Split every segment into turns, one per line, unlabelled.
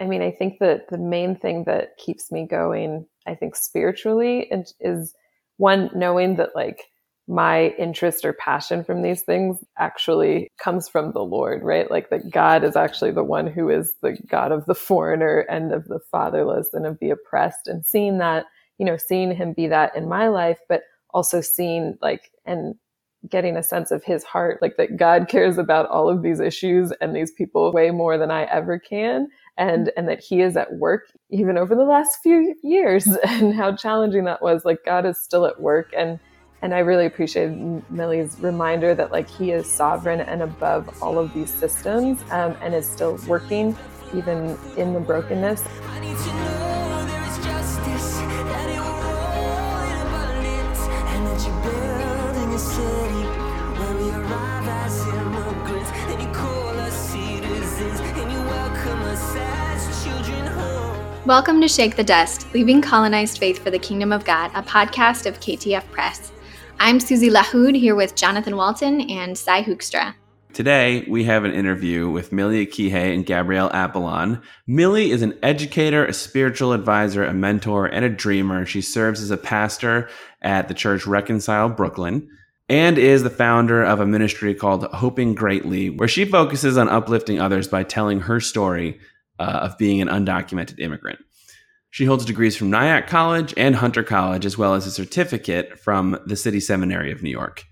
I mean, I think that the main thing that keeps me going, I think spiritually, is one, knowing that like my interest or passion from these things actually comes from the Lord, right? Like that God is actually the one who is the God of the foreigner and of the fatherless and of the oppressed. And seeing that, you know, seeing him be that in my life, but also seeing like, and getting a sense of his heart, like that God cares about all of these issues and these people way more than I ever can. And, and that he is at work even over the last few years and how challenging that was. Like God is still at work. And, and I really appreciate Millie's reminder that like he is sovereign and above all of these systems um, and is still working even in the brokenness.
Welcome to Shake the Dust, Leaving Colonized Faith for the Kingdom of God, a podcast of KTF Press. I'm Susie Lahoud here with Jonathan Walton and Cy Hoekstra.
Today, we have an interview with Millie Akihe and Gabrielle Apollon. Millie is an educator, a spiritual advisor, a mentor, and a dreamer. She serves as a pastor at the church Reconcile Brooklyn and is the founder of a ministry called Hoping Greatly, where she focuses on uplifting others by telling her story uh, of being an undocumented immigrant. She holds degrees from Nyack College and Hunter College, as well as a certificate from the City Seminary of New York.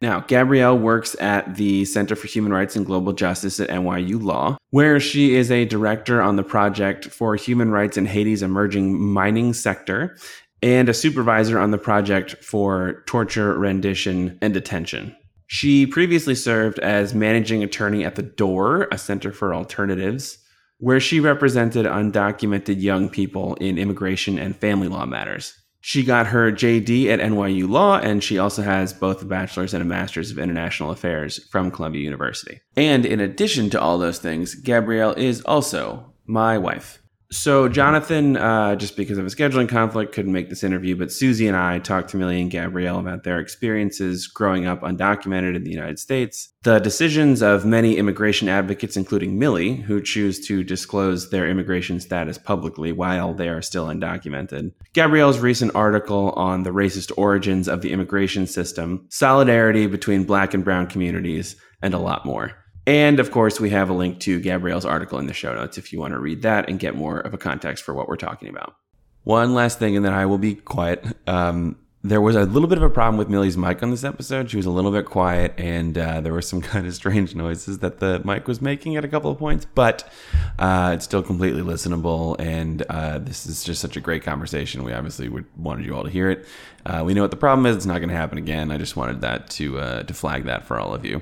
Now, Gabrielle works at the Center for Human Rights and Global Justice at NYU Law, where she is a director on the project for human rights in Haiti's emerging mining sector and a supervisor on the project for torture, rendition, and detention. She previously served as managing attorney at The Door, a center for alternatives, where she represented undocumented young people in immigration and family law matters. She got her JD at NYU Law, and she also has both a bachelor's and a master's of international affairs from Columbia University. And in addition to all those things, Gabrielle is also my wife. So Jonathan, uh, just because of a scheduling conflict, couldn't make this interview, but Susie and I talked to Millie and Gabrielle about their experiences growing up undocumented in the United States, the decisions of many immigration advocates, including Millie, who choose to disclose their immigration status publicly while they are still undocumented, Gabrielle's recent article on the racist origins of the immigration system, solidarity between black and brown communities, and a lot more. And of course, we have a link to Gabrielle's article in the show notes if you want to read that and get more of a context for what we're talking about. One last thing, and then I will be quiet. Um, there was a little bit of a problem with Millie's mic on this episode. She was a little bit quiet, and uh, there were some kind of strange noises that the mic was making at a couple of points, but uh, it's still completely listenable. And uh, this is just such a great conversation. We obviously would wanted you all to hear it. Uh, we know what the problem is. It's not going to happen again. I just wanted that to uh, to flag that for all of you.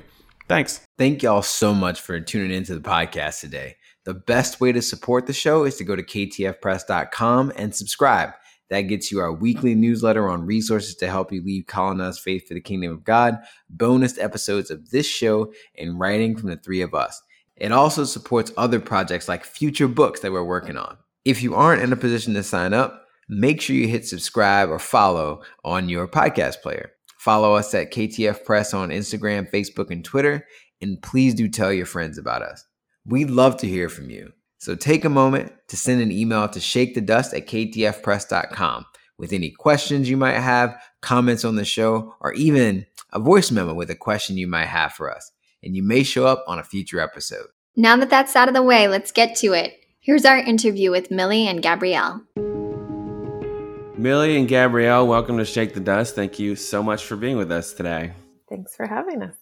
Thanks.
Thank y'all so much for tuning into the podcast today. The best way to support the show is to go to ktfpress.com and subscribe. That gets you our weekly newsletter on resources to help you leave colonized faith for the kingdom of God, bonus episodes of this show, and writing from the three of us. It also supports other projects like future books that we're working on. If you aren't in a position to sign up, make sure you hit subscribe or follow on your podcast player. Follow us at KTF Press on Instagram, Facebook, and Twitter. And please do tell your friends about us. We'd love to hear from you. So take a moment to send an email to shakethedust at ktfpress.com with any questions you might have, comments on the show, or even a voice memo with a question you might have for us. And you may show up on a future episode.
Now that that's out of the way, let's get to it. Here's our interview with Millie and Gabrielle.
Millie and Gabrielle, welcome to Shake the Dust. Thank you so much for being with us today.
Thanks for having us.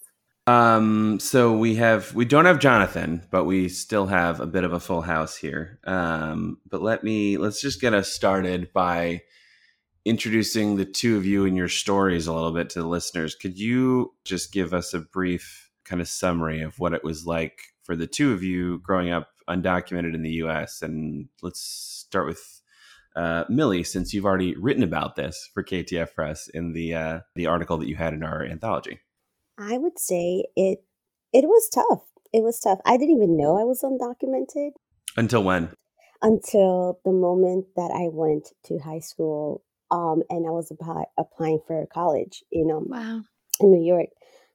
Um, so we have we don't have Jonathan, but we still have a bit of a full house here. Um, but let me let's just get us started by introducing the two of you and your stories a little bit to the listeners. Could you just give us a brief kind of summary of what it was like for the two of you growing up undocumented in the US? And let's start with uh, Millie, since you've already written about this for KTF Press in the uh, the article that you had in our anthology.
I would say it it was tough. It was tough. I didn't even know I was undocumented
until when?
Until the moment that I went to high school, um, and I was about applying for college. You know,
wow,
in New York.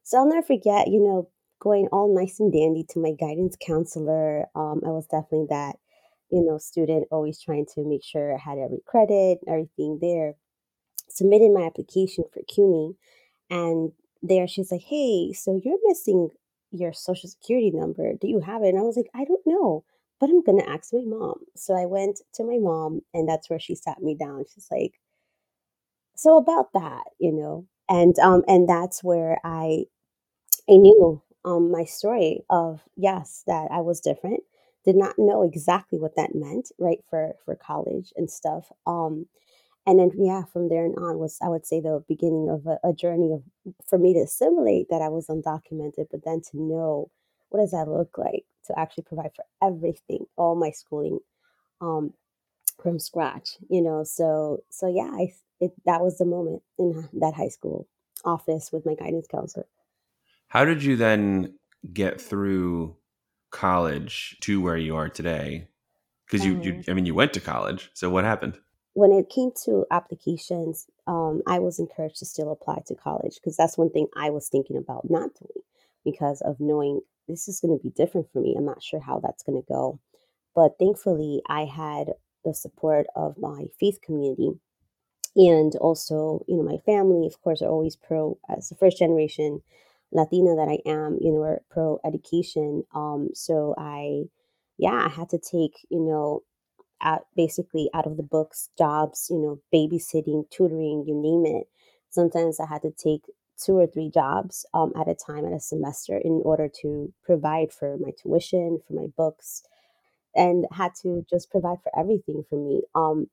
So I'll never forget. You know, going all nice and dandy to my guidance counselor. Um, I was definitely that you know, student, always trying to make sure I had every credit, everything there. Submitted my application for CUNY, and there she's like, "Hey, so you're missing your social security number. Do you have it?" And I was like, "I don't know." But I'm gonna ask my mom. So I went to my mom, and that's where she sat me down. She's like, "So about that, you know," and um, and that's where I I knew um my story of yes that I was different. Did not know exactly what that meant, right, for for college and stuff. Um, and then yeah, from there and on was I would say the beginning of a, a journey of for me to assimilate that I was undocumented, but then to know what does that look like to actually provide for everything, all my schooling, um, from scratch, you know. So so yeah, I it, that was the moment in that high school office with my guidance counselor.
How did you then get through college to where you are today? Because you, you,
Um,
I mean, you went to college. So what happened?
when it came to applications, um, I was encouraged to still apply to college because that's one thing I was thinking about not doing because of knowing this is going to be different for me. I'm not sure how that's going to go. But thankfully, I had the support of my faith community and also, you know, my family, of course, are always pro, as the first generation Latina that I am, you know, are pro education. Um, so I, yeah, I had to take, you know, out basically out of the books jobs, you know, babysitting, tutoring, you name it. Sometimes I had to take two or three jobs um, at a time at a semester in order to provide for my tuition, for my books, and had to just provide for everything for me. Um,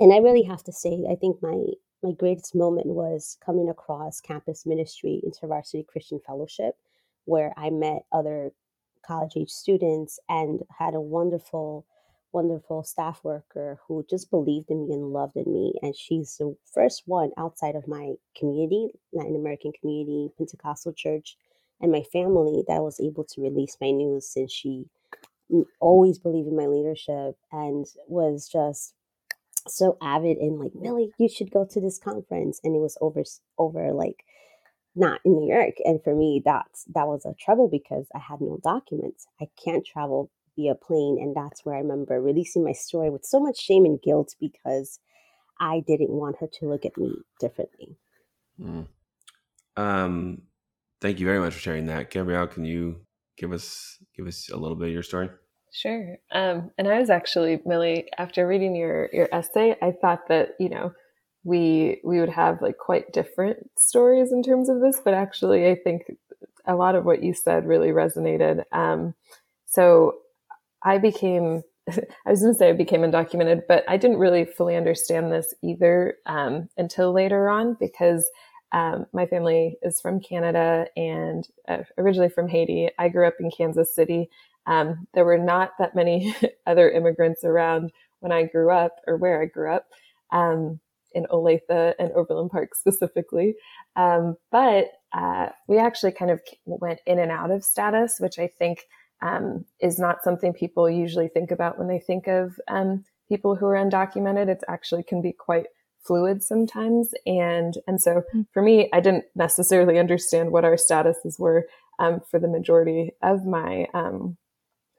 and I really have to say, I think my my greatest moment was coming across campus ministry InterVarsity Christian Fellowship, where I met other college age students and had a wonderful, wonderful staff worker who just believed in me and loved in me. And she's the first one outside of my community, Latin American community, Pentecostal church, and my family that was able to release my news since she mm, always believed in my leadership and was just so avid and like Millie, you should go to this conference, and it was over over like not in New York. And for me, that's that was a trouble because I had no documents. I can't travel via plane, and that's where I remember releasing my story with so much shame and guilt because I didn't want her to look at me differently.
Mm. Um, thank you very much for sharing that, Gabrielle. Can you give us give us a little bit of your story?
Sure. Um, and I was actually Millie. After reading your your essay, I thought that you know we we would have like quite different stories in terms of this, but actually, I think a lot of what you said really resonated. Um, so I became. I was going to say I became undocumented, but I didn't really fully understand this either um, until later on because um, my family is from Canada and uh, originally from Haiti. I grew up in Kansas City. Um, there were not that many other immigrants around when I grew up or where I grew up um, in Olathe and Overland Park specifically. Um, but uh, we actually kind of went in and out of status, which I think um, is not something people usually think about when they think of um, people who are undocumented. It actually can be quite fluid sometimes. And, and so for me, I didn't necessarily understand what our statuses were um, for the majority of my um,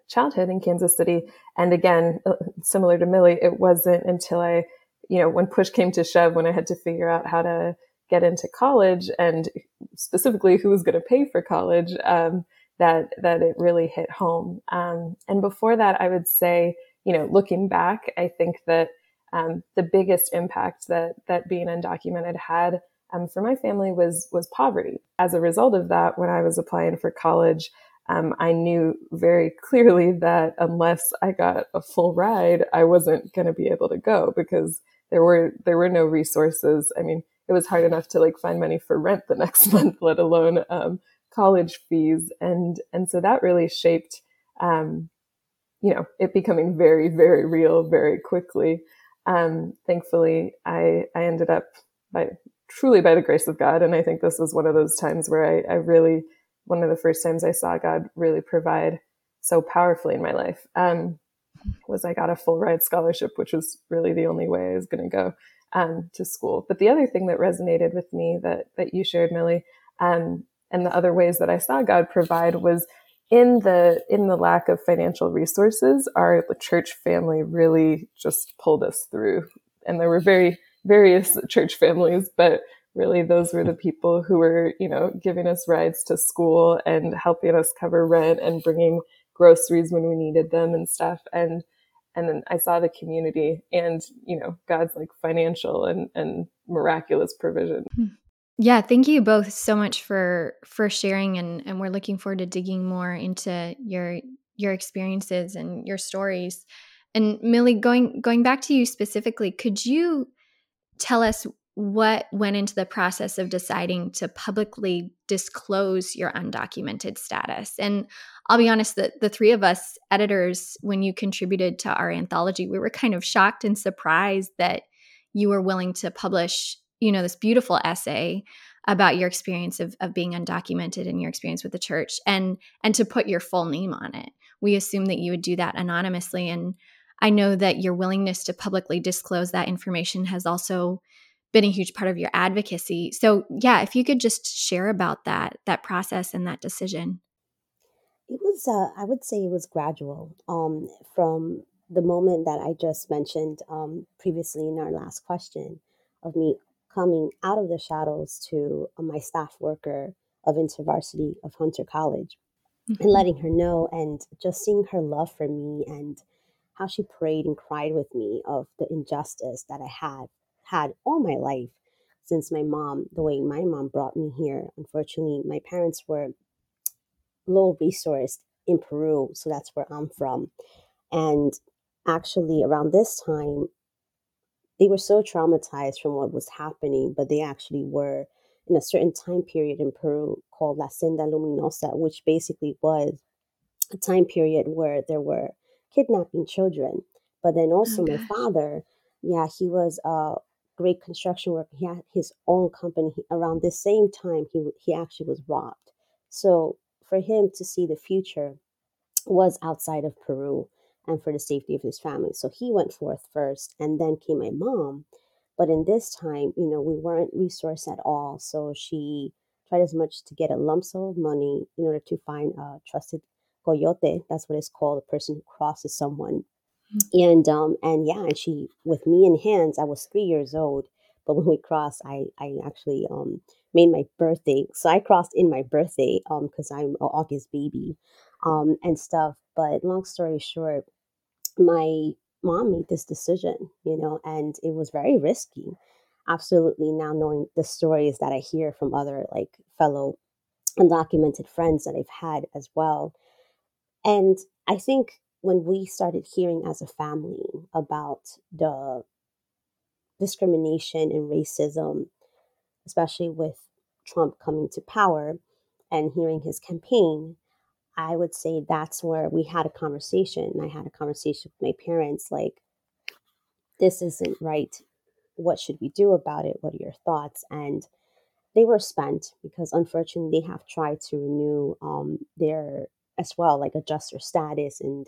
childhood in Kansas City. And again, uh, similar to Millie, it wasn't until I, you know, when push came to shove, when I had to figure out how to get into college and specifically who was going to pay for college, um, that, that it really hit home. Um, and before that, I would say, you know, looking back, I think that um, the biggest impact that that being undocumented had um, for my family was was poverty. As a result of that, when I was applying for college, um, I knew very clearly that unless I got a full ride, I wasn't going to be able to go because there were there were no resources. I mean, it was hard enough to like find money for rent the next month, let alone um, college fees, and and so that really shaped, um, you know, it becoming very very real very quickly. Um, thankfully, I I ended up by truly by the grace of God, and I think this was one of those times where I, I really one of the first times I saw God really provide so powerfully in my life um, was I got a full ride scholarship, which was really the only way I was going to go um, to school. But the other thing that resonated with me that that you shared, Millie, um, and the other ways that I saw God provide was in the in the lack of financial resources, our church family really just pulled us through. And there were very various church families, but really those were the people who were, you know, giving us rides to school and helping us cover rent and bringing groceries when we needed them and stuff. And and then I saw the community and, you know, God's like financial and and miraculous provision.
Hmm. Yeah, thank you both so much for for sharing and and we're looking forward to digging more into your your experiences and your stories. And Millie, going going back to you specifically, could you tell us what went into the process of deciding to publicly disclose your undocumented status? And I'll be honest that the three of us editors, when you contributed to our anthology, we were kind of shocked and surprised that you were willing to publish you know this beautiful essay about your experience of, of being undocumented and your experience with the church and and to put your full name on it we assume that you would do that anonymously and i know that your willingness to publicly disclose that information has also been a huge part of your advocacy. So yeah if you could just share about that that process and that decision.
It was uh, i would say it was gradual um, from the moment that i just mentioned um, previously in our last question of me coming out of the shadows to uh, my staff worker of InterVarsity of Hunter College mm-hmm. and letting her know and just seeing her love for me and how she prayed and cried with me of the injustice that I had had all my life since my mom, the way my mom brought me here. Unfortunately, my parents were low resourced in Peru, so that's where I'm from. And actually, around this time, they were so traumatized from what was happening, but they actually were in a certain time period in Peru called La Senda Luminosa, which basically was a time period where there were kidnapping children. But then oh, also, oh, my father, yeah, he was a great construction work. He had his own company. Around the same time, he he actually was robbed. So for him to see the future was outside of Peru and for the safety of his family. So he went forth first, and then came my mom. But in this time, you know, we weren't resourced at all. So she tried as much to get a lump sum of money in order to find a trusted coyote. That's what it's called, a person who crosses someone. Mm-hmm. And um and yeah, and she with me in hands, I was three years old. But when we crossed, I I actually um made my birthday. So I crossed in my birthday um because I'm an August baby um and stuff. But long story short, my mom made this decision, you know, and it was very risky. Absolutely. Now knowing the stories that I hear from other like fellow undocumented friends that I've had as well. And I think when we started hearing as a family about the discrimination and racism, especially with Trump coming to power and hearing his campaign, I would say that's where we had a conversation. I had a conversation with my parents like, this isn't right. What should we do about it? What are your thoughts? And they were spent because unfortunately they have tried to renew um, their as well, like adjust their status. And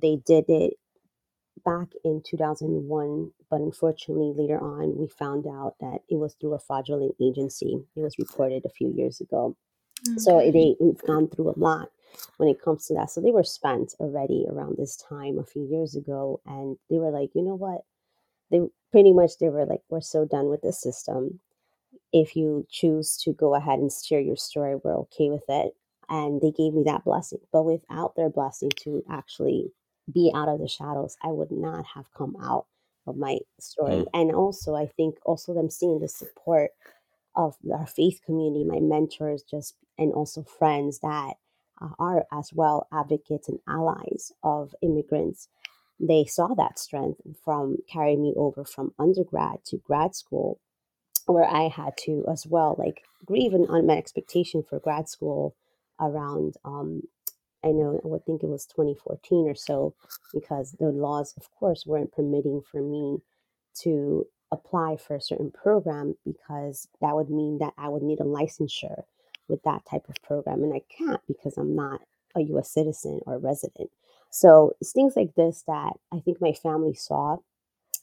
they did it back in 2001. But unfortunately, later on, we found out that it was through a fraudulent agency. It was reported a few years ago. Okay. So they, we've gone through a lot when it comes to that. So they were spent already around this time a few years ago, and they were like, you know what? They pretty much they were like, we're so done with this system. If you choose to go ahead and share your story, we're okay with it. And they gave me that blessing. But without their blessing to actually be out of the shadows, I would not have come out of my story. Mm. And also, I think also them seeing the support of our faith community, my mentors, just and also friends that uh, are as well advocates and allies of immigrants. They saw that strength from carrying me over from undergrad to grad school, where I had to as well like grieve an unmet expectation for grad school around um, I know I would think it was 2014 or so, because the laws, of course, weren't permitting for me to apply for a certain program because that would mean that I would need a licensure with that type of program. And I can't because I'm not a US citizen or resident. So it's things like this that I think my family saw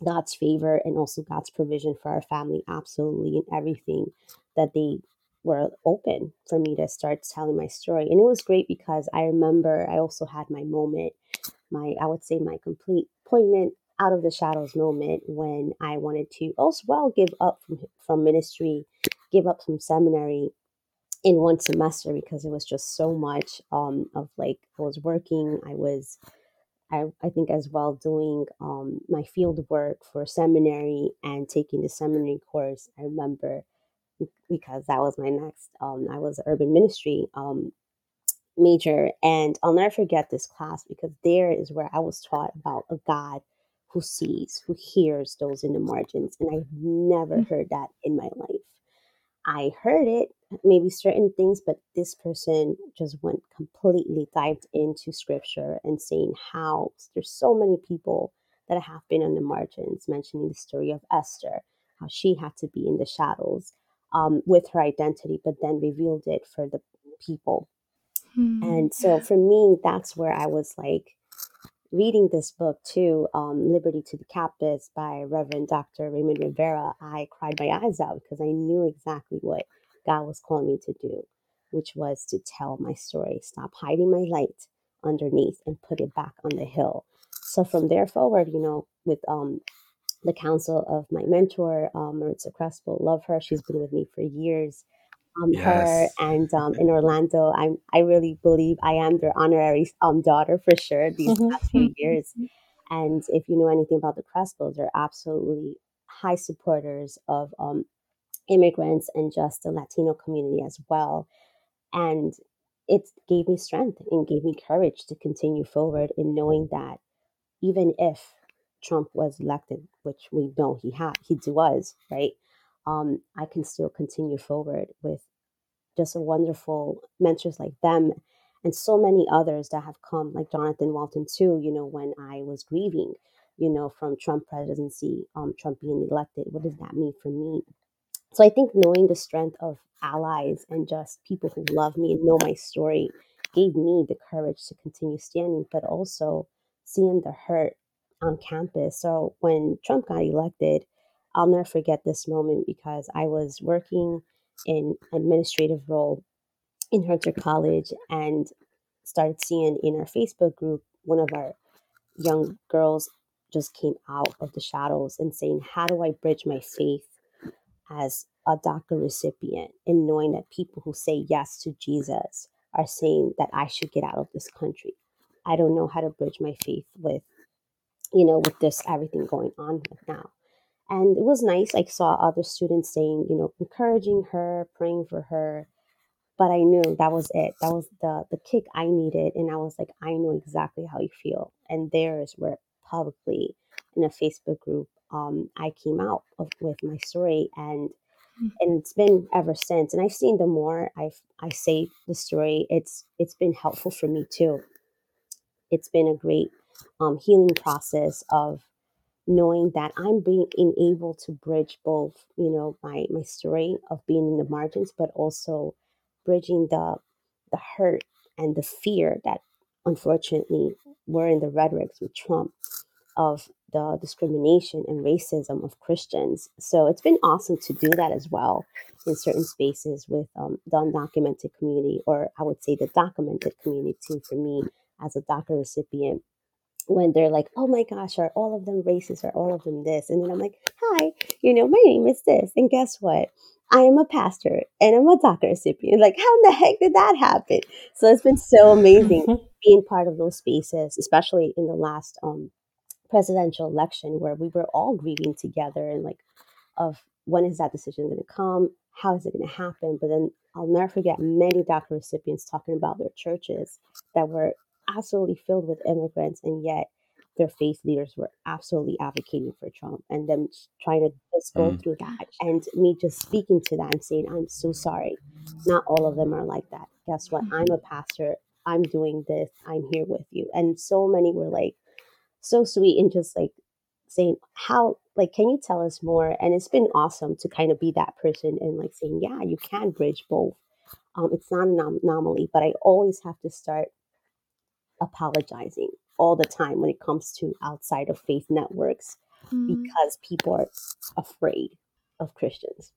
God's favor and also God's provision for our family absolutely in everything that they were open for me to start telling my story. And it was great because I remember I also had my moment, my, I would say, my complete poignant out of the shadows moment when I wanted to also well give up from, from ministry, give up from seminary in one semester because it was just so much um, of like I was working, I was I, I think as well doing um, my field work for seminary and taking the seminary course. I remember because that was my next. Um, I was urban ministry um, major, and I'll never forget this class because there is where I was taught about a God who sees, who hears those in the margins, and I've never mm. heard that in my life. I heard it, maybe certain things, but this person just went completely dived into scripture and saying how there's so many people that have been on the margins, mentioning the story of Esther, how she had to be in the shadows um, with her identity, but then revealed it for the people. Hmm. And so for me, that's where I was like, reading this book too, um, Liberty to the Captives by Reverend Dr. Raymond Rivera, I cried my eyes out because I knew exactly what God was calling me to do, which was to tell my story, stop hiding my light underneath and put it back on the hill. So from there forward, you know, with um, the counsel of my mentor, um, Maritza Crespo, love her. She's been with me for years um, yes. her and um, in Orlando. I I really believe I am their honorary um, daughter for sure these mm-hmm. past few years. And if you know anything about the Crespos, they're absolutely high supporters of um, immigrants and just the Latino community as well. And it gave me strength and gave me courage to continue forward in knowing that even if Trump was elected, which we know he had, he was, right? um, I can still continue forward with just a wonderful mentors like them and so many others that have come, like Jonathan Walton too. You know, when I was grieving, you know, from Trump presidency, um, Trump being elected, what does that mean for me? So I think knowing the strength of allies and just people who love me and know my story gave me the courage to continue standing, but also seeing the hurt on campus. So when Trump got elected, I'll never forget this moment because I was working in administrative role in Hunter College and started seeing in our Facebook group one of our young girls just came out of the shadows and saying, How do I bridge my faith as a DACA recipient and knowing that people who say yes to Jesus are saying that I should get out of this country? I don't know how to bridge my faith with, you know, with this everything going on right now. And it was nice i saw other students saying you know encouraging her praying for her. But i knew that was it. That was the the kick i needed. And i was like i know exactly how you feel. And there's where publicly in a facebook group um, i came out of, with my story. And mm. and it's been ever since. And i've seen the more i've i say the story it's it's been helpful for me too. It's been a great um, healing process of knowing that I'm being able to bridge both, you know, my my story of being in the margins, but also bridging the the hurt and the fear that unfortunately were in the rhetorics with Trump of the discrimination and racism of Christians. So it's been awesome to do that as well in certain spaces with um, the undocumented community, or I would say the documented community for me as a DACA recipient when they're like, oh my gosh, are all of them racist? Are all of them this? And then I'm like, hi, you know, my name is this. And guess what? I am a pastor and I'm a DACA recipient. Like, how in the heck did that happen? So it's been so amazing being part of those spaces, especially in the last um, presidential election where we were all grieving together and like, of when is that decision going to come? How is it going to happen? But then I'll never forget many DACA recipients talking about their churches that were absolutely filled with immigrants, and yet their faith leaders were absolutely advocating for Trump and them trying to just go mm. through that. And me just speaking to that and saying, I'm so sorry. Not all of them are like that. Guess what? I'm a pastor. I'm doing this. I'm here with you. And so many were like so sweet and just like saying, How, like, can you tell us more? And it's been awesome to kind of be that person and like saying, Yeah, you can bridge both. Um, it's not an anomaly, but I always have to start apologizing all the time when it comes to outside of faith networks mm. because people are afraid of Christians.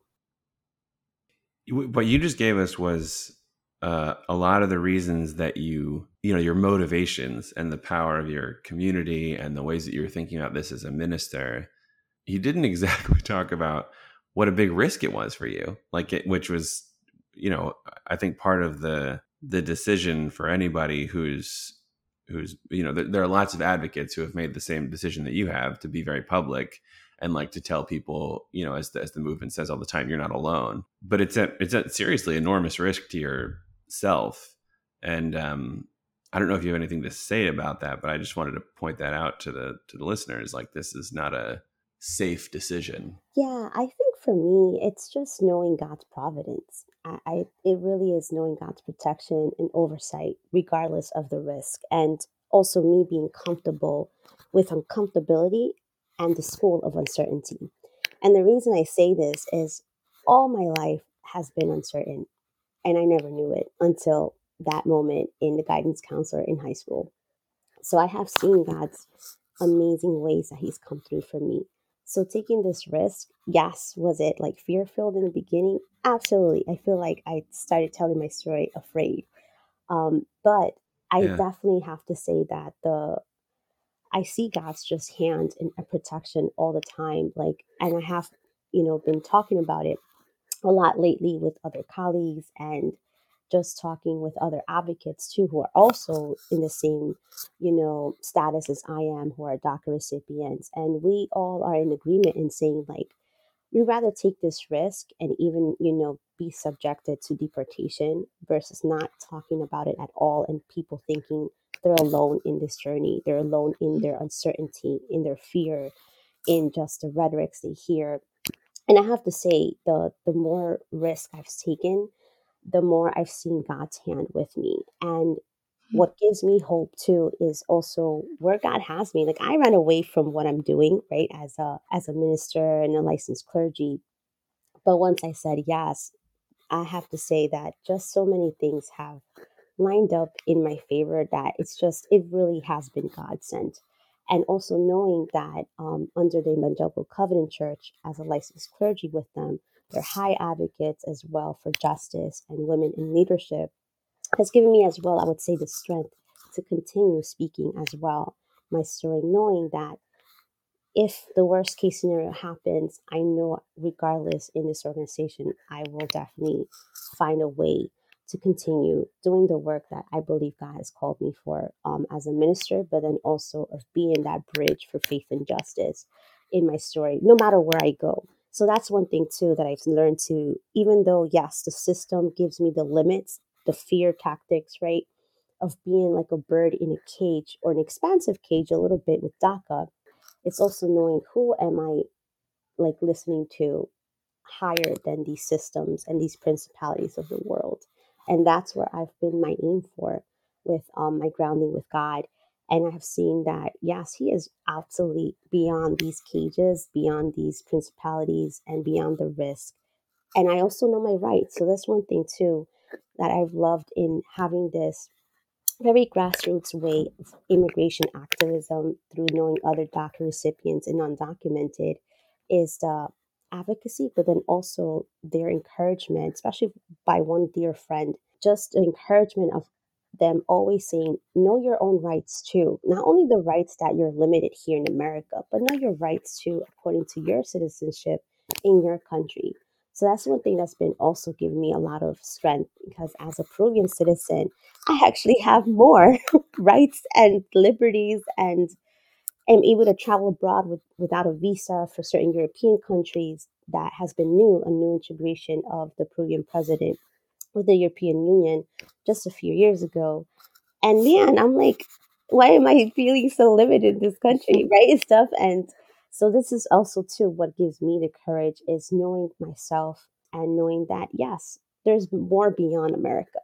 what you just gave us was uh, a lot of the reasons that you you know your motivations and the power of your community and the ways that you're thinking about this as a minister you didn't exactly talk about what a big risk it was for you like it, which was you know i think part of the the decision for anybody who's who's you know there, there are lots of advocates who have made the same decision that you have to be very public and like to tell people, you know, as the, as the movement says all the time, you're not alone. But it's a it's a seriously enormous risk to yourself. And um, I don't know if you have anything to say about that, but I just wanted to point that out to the to the listeners. Like this is not a safe decision.
Yeah, I think for me, it's just knowing God's providence. I, it really is knowing God's protection and oversight, regardless of the risk, and also me being comfortable with uncomfortability and the school of uncertainty. And the reason I say this is all my life has been uncertain. And I never knew it until that moment in the guidance counselor in high school. So I have seen God's amazing ways that He's come through for me. So taking this risk, yes, was it like fear filled in the beginning? Absolutely. I feel like I started telling my story afraid. Um, but I yeah. definitely have to say that the I see God's just hand and protection all the time. Like, and I have, you know, been talking about it a lot lately with other colleagues and just talking with other advocates too who are also in the same you know status as i am who are daca recipients. And we all are in agreement in saying like we'd rather take this risk and even you know be subjected to deportation versus not talking about it at all and people thinking they're alone in this journey they're alone in their uncertainty in their fear in just the rhetorics they hear. And I have to say, the the more risk I've taken, the more I've seen God's hand with me. And hmm. what gives me hope too is also where God has me. Like I ran away from what I'm doing, right, as a as a minister and a licensed clergy. But once I said yes, I have to say that just so many things have lined up in my favor that it's just it really has been God sent and also knowing that um, under the Evangelical Covenant Church, as a licensed clergy with them, they're high advocates as well for justice and women in leadership, has given me as well, I would say, the strength to continue speaking as well my story, knowing that if the worst case scenario happens, I know regardless in this organization, I will definitely find a way to continue doing the work that I believe God has called me for um, as a minister, but then also of being that bridge for faith and justice in my story, no matter where I go. So that's one thing too that I've learned to, even though, yes, the system gives me the limits, the fear tactics, right, of being like a bird in a cage or an expansive cage a little bit with DACA, it's also knowing who am I like listening to higher than these systems and these principalities of the world and that's where I've been my aim for with um, my grounding with God. And I have seen that, yes, He is absolutely beyond these cages, beyond these principalities, and beyond the risk. And I also know my rights. So that's one thing, too, that I've loved in having this very grassroots way of immigration activism through knowing other DACA recipients and undocumented is the advocacy, but then also their encouragement, especially by one dear friend, just the encouragement of them always saying, know your own rights too. Not only the rights that you're limited here in America, but know your rights too, according to your citizenship in your country. So that's one thing that's been also giving me a lot of strength because as a Peruvian citizen, I actually have more rights and liberties and am able to travel abroad with, without a visa for certain European countries. That has been new, a new integration of the Peruvian president with the European Union just a few years ago. And man, I'm like, why am I feeling so limited in this country, right? And stuff. And so this is also too what gives me the courage is knowing myself and knowing that yes, there's more beyond America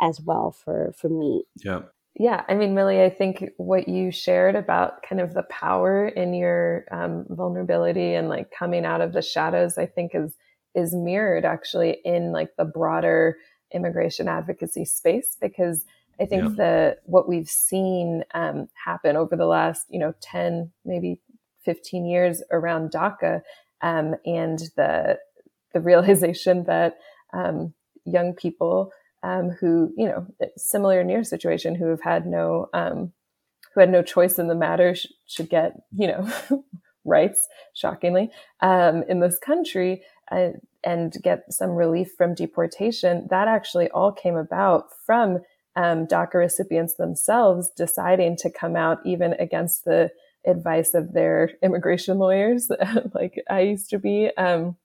as well for for me.
Yeah.
Yeah, I mean, Millie, I think what you shared about kind of the power in your um, vulnerability and like coming out of the shadows, I think is is mirrored actually in like the broader immigration advocacy space because I think yeah. the what we've seen um, happen over the last you know ten maybe fifteen years around DACA um, and the the realization that um, young people um, who, you know, similar near situation who have had no, um, who had no choice in the matter sh- should get, you know, rights, shockingly, um, in this country and get some relief from deportation. That actually all came about from um, DACA recipients themselves deciding to come out even against the advice of their immigration lawyers, like I used to be. Um,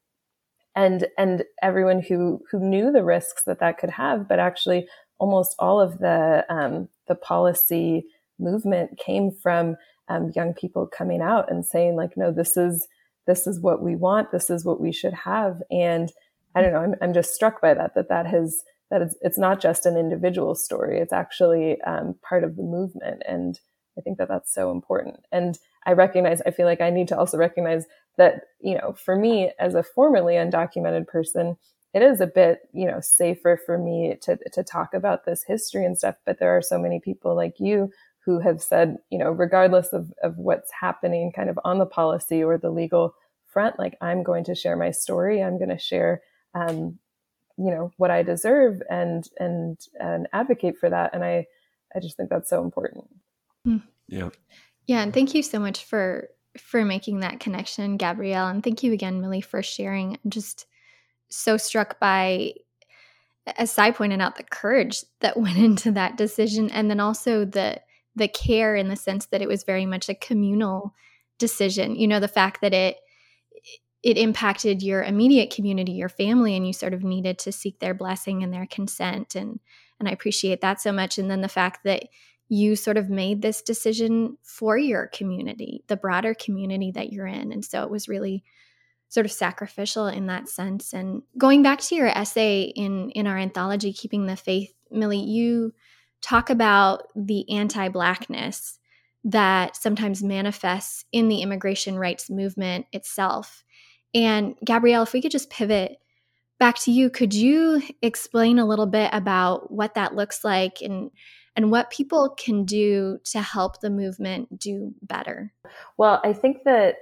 and and everyone who who knew the risks that that could have, but actually almost all of the um, the policy movement came from um, young people coming out and saying like, no, this is this is what we want, this is what we should have, and I don't know, I'm I'm just struck by that that that has that it's, it's not just an individual story; it's actually um, part of the movement, and I think that that's so important. And I recognize, I feel like I need to also recognize that, you know, for me as a formerly undocumented person, it is a bit, you know, safer for me to, to talk about this history and stuff. But there are so many people like you who have said, you know, regardless of, of what's happening kind of on the policy or the legal front, like I'm going to share my story. I'm going to share, um, you know, what I deserve and, and, and advocate for that. And I, I just think that's so important.
Hmm. Yeah.
Yeah, and thank you so much for for making that connection, Gabrielle, and thank you again, Millie, for sharing. I'm just so struck by, as Cy pointed out, the courage that went into that decision, and then also the the care in the sense that it was very much a communal decision. You know, the fact that it it impacted your immediate community, your family, and you sort of needed to seek their blessing and their consent, and and I appreciate that so much. And then the fact that you sort of made this decision for your community, the broader community that you're in. And so it was really sort of sacrificial in that sense. And going back to your essay in in our anthology Keeping the Faith, Millie, you talk about the anti-blackness that sometimes manifests in the immigration rights movement itself. And Gabrielle, if we could just pivot back to you, could you explain a little bit about what that looks like and and what people can do to help the movement do better?
Well, I think that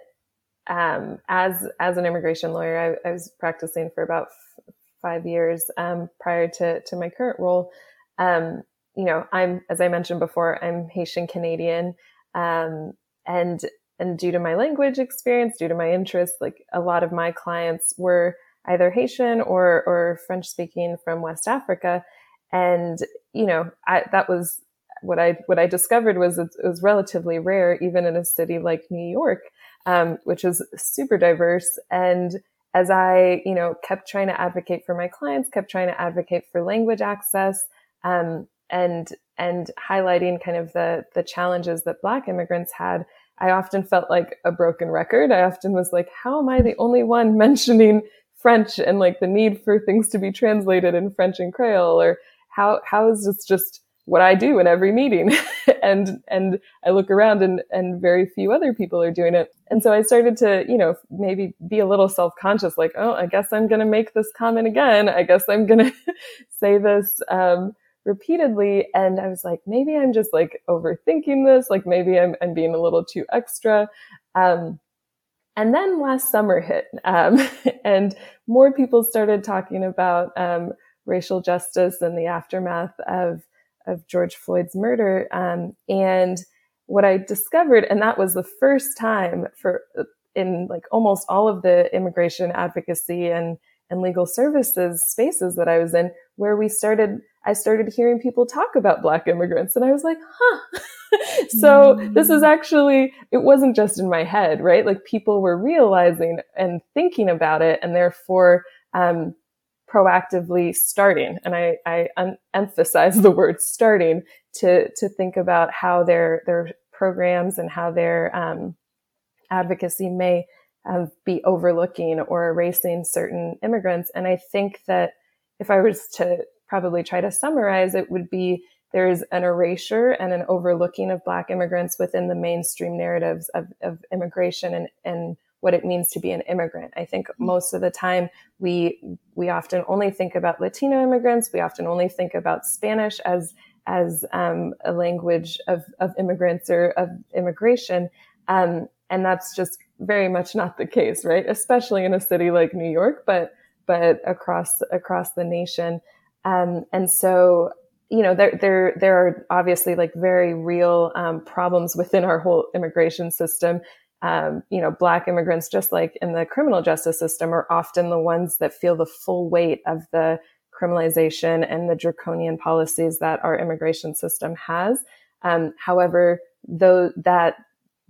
um, as as an immigration lawyer, I, I was practicing for about f- five years um, prior to to my current role. Um, you know, I'm as I mentioned before, I'm Haitian Canadian, um, and and due to my language experience, due to my interest, like a lot of my clients were either Haitian or or French speaking from West Africa, and you know I, that was what I what I discovered was it, it, was relatively rare, even in a city like New York, um, which is super diverse. And as I you know kept trying to advocate for my clients, kept trying to advocate for language access, um, and and highlighting kind of the the challenges that Black immigrants had. I often felt like a broken record. I often was like, how am I the only one mentioning French and like the need for things to be translated in French and Creole or how how is this just what I do in every meeting? and and I look around and and very few other people are doing it. And so I started to, you know, maybe be a little self-conscious, like, oh, I guess I'm gonna make this comment again. I guess I'm gonna say this um, repeatedly. And I was like, maybe I'm just like overthinking this, like maybe I'm I'm being a little too extra. Um, and then last summer hit, um, and more people started talking about um, racial justice and the aftermath of of George Floyd's murder. Um, and what I discovered, and that was the first time for in like almost all of the immigration advocacy and and legal services spaces that I was in, where we started, I started hearing people talk about Black immigrants, and I was like, huh. so this is actually, it wasn't just in my head, right? Like people were realizing and thinking about it, and therefore um, proactively starting, and I, I un- emphasize the word starting to to think about how their their programs and how their um, advocacy may uh, be overlooking or erasing certain immigrants. And I think that if I was to probably try to summarize, it would be there's an erasure and an overlooking of Black immigrants within the mainstream narratives of, of immigration and, and what it means to be an immigrant. I think mm-hmm. most of the time we we often only think about Latino immigrants. We often only think about Spanish as as um, a language of, of immigrants or of immigration, um, and that's just very much not the case, right? Especially in a city like New York, but but across across the nation. Um, and so, you know, there there there are obviously like very real um, problems within our whole immigration system. Um, you know, black immigrants, just like in the criminal justice system, are often the ones that feel the full weight of the criminalization and the draconian policies that our immigration system has. Um, however, though that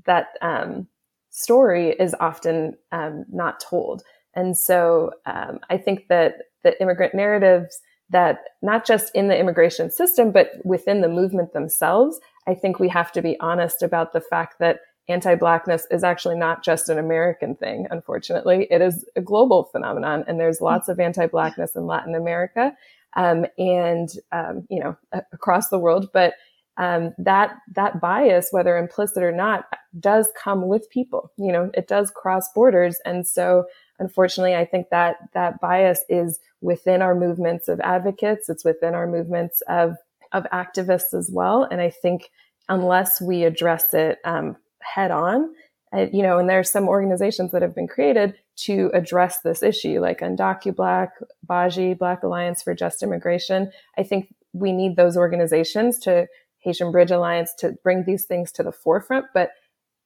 that um, story is often um, not told, and so um, I think that the immigrant narratives that not just in the immigration system but within the movement themselves, I think we have to be honest about the fact that anti-blackness is actually not just an American thing. Unfortunately, it is a global phenomenon, and there's lots of anti-blackness in Latin America um, and um, you know across the world, but um, that that bias, whether implicit or not, does come with people. You know, it does cross borders, and so unfortunately, I think that that bias is within our movements of advocates. It's within our movements of of activists as well. And I think unless we address it um, head on, uh, you know, and there are some organizations that have been created to address this issue, like Undocu Black, Baji, Black Alliance for Just Immigration. I think we need those organizations to Haitian Bridge Alliance to bring these things to the forefront. But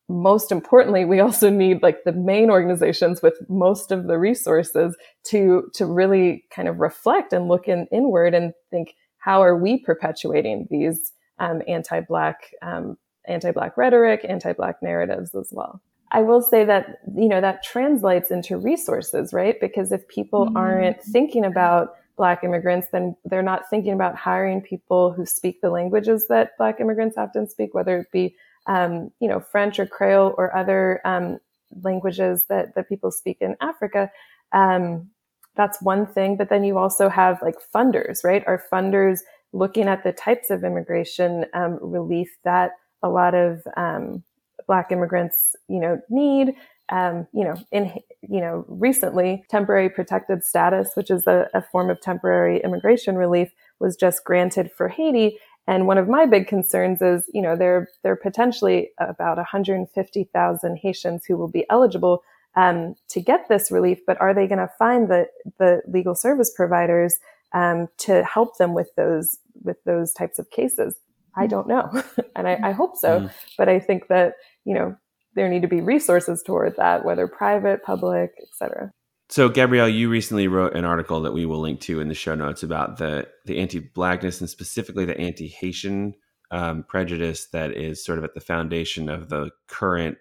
most importantly, we also need like the main organizations with most of the resources to, to really kind of reflect and look in, inward and think, how are we perpetuating these um, anti-black, um, anti-black rhetoric, anti-black narratives as well? I will say that, you know, that translates into resources, right? Because if people mm-hmm. aren't thinking about black immigrants, then they're not thinking about hiring people who speak the languages that black immigrants often speak, whether it be, um, you know, French or Creole or other um, languages that, that people speak in Africa. Um, that's one thing. But then you also have like funders, right? Are funders looking at the types of immigration um, relief that a lot of um, black immigrants, you know, need? um, you know, in you know, recently, temporary protected status, which is a, a, form of temporary immigration relief, was just granted for Haiti. And one of my big concerns is, you know, there there are potentially about 150,000 Haitians who will be eligible um, to get this relief, but are they going to find the the legal service providers um, to help them with those with those types of cases? I don't know, and I, I hope so. Mm. But I think that you know there need to be resources toward that, whether private, public, etc.
So, Gabrielle, you recently wrote an article that we will link to in the show notes about the the anti-blackness and specifically the anti-Haitian um, prejudice that is sort of at the foundation of the current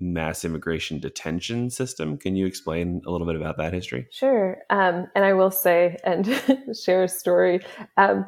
mass immigration detention system. Can you explain a little bit about that history?
Sure. Um, and I will say and share a story. Um,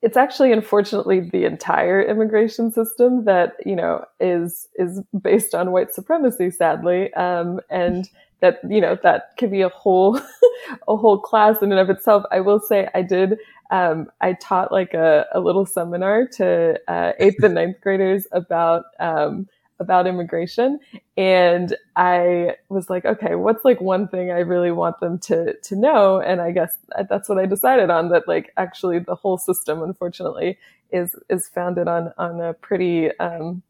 it's actually unfortunately the entire immigration system that you know is is based on white supremacy sadly um, and that you know that could be a whole a whole class in and of itself. I will say i did um, i taught like a, a little seminar to uh, eighth and ninth graders about um, about immigration. And i was like okay what's like one thing i really want them to to know? And i guess that's what i decided on that like actually the whole system unfortunately is is founded on on a pretty um,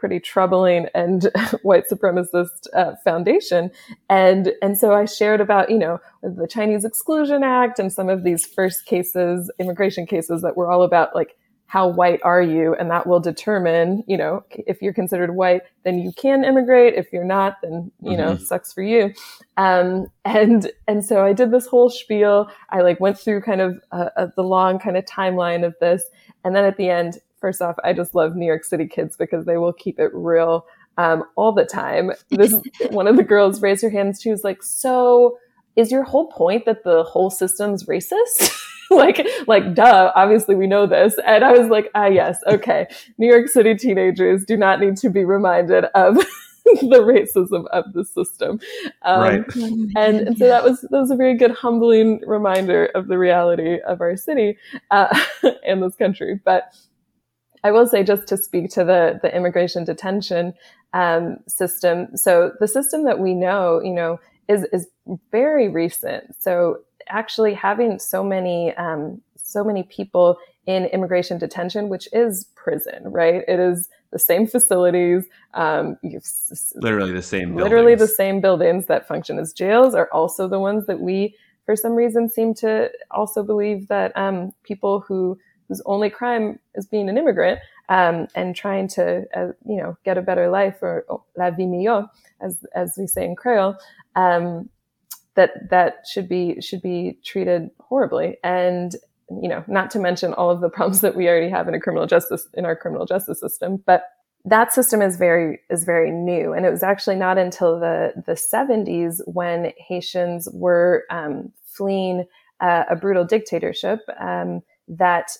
pretty troubling and white supremacist uh, foundation and and so i shared about you know the chinese exclusion act and some of these first cases immigration cases that were all about like how white are you? And that will determine, you know, if you're considered white, then you can immigrate. If you're not, then, you know, mm-hmm. sucks for you. Um, and, and so I did this whole spiel. I like went through kind of uh, uh, the long kind of timeline of this. And then at the end, first off, I just love New York City kids because they will keep it real, um, all the time. This, one of the girls raised her hand. She was like, so is your whole point that the whole system's racist? like, like, duh, obviously we know this. And I was like, ah, yes, okay. New York City teenagers do not need to be reminded of the racism of the system. Um, right. And, and so that was, that was a very good humbling reminder of the reality of our city, uh, and this country. But I will say just to speak to the, the immigration detention, um, system. So the system that we know, you know, is, is very recent. So actually having so many um, so many people in immigration detention, which is prison, right? It is the same facilities, um,
literally the same,
literally the same buildings that function as jails are also the ones that we for some reason seem to also believe that um, people who whose only crime is being an immigrant um, and trying to, uh, you know, get a better life or, or la vie meilleure, as as we say in Creole, um, that that should be should be treated horribly. And you know, not to mention all of the problems that we already have in a criminal justice in our criminal justice system, but that system is very is very new, and it was actually not until the the 70s when Haitians were um, fleeing uh, a brutal dictatorship um, that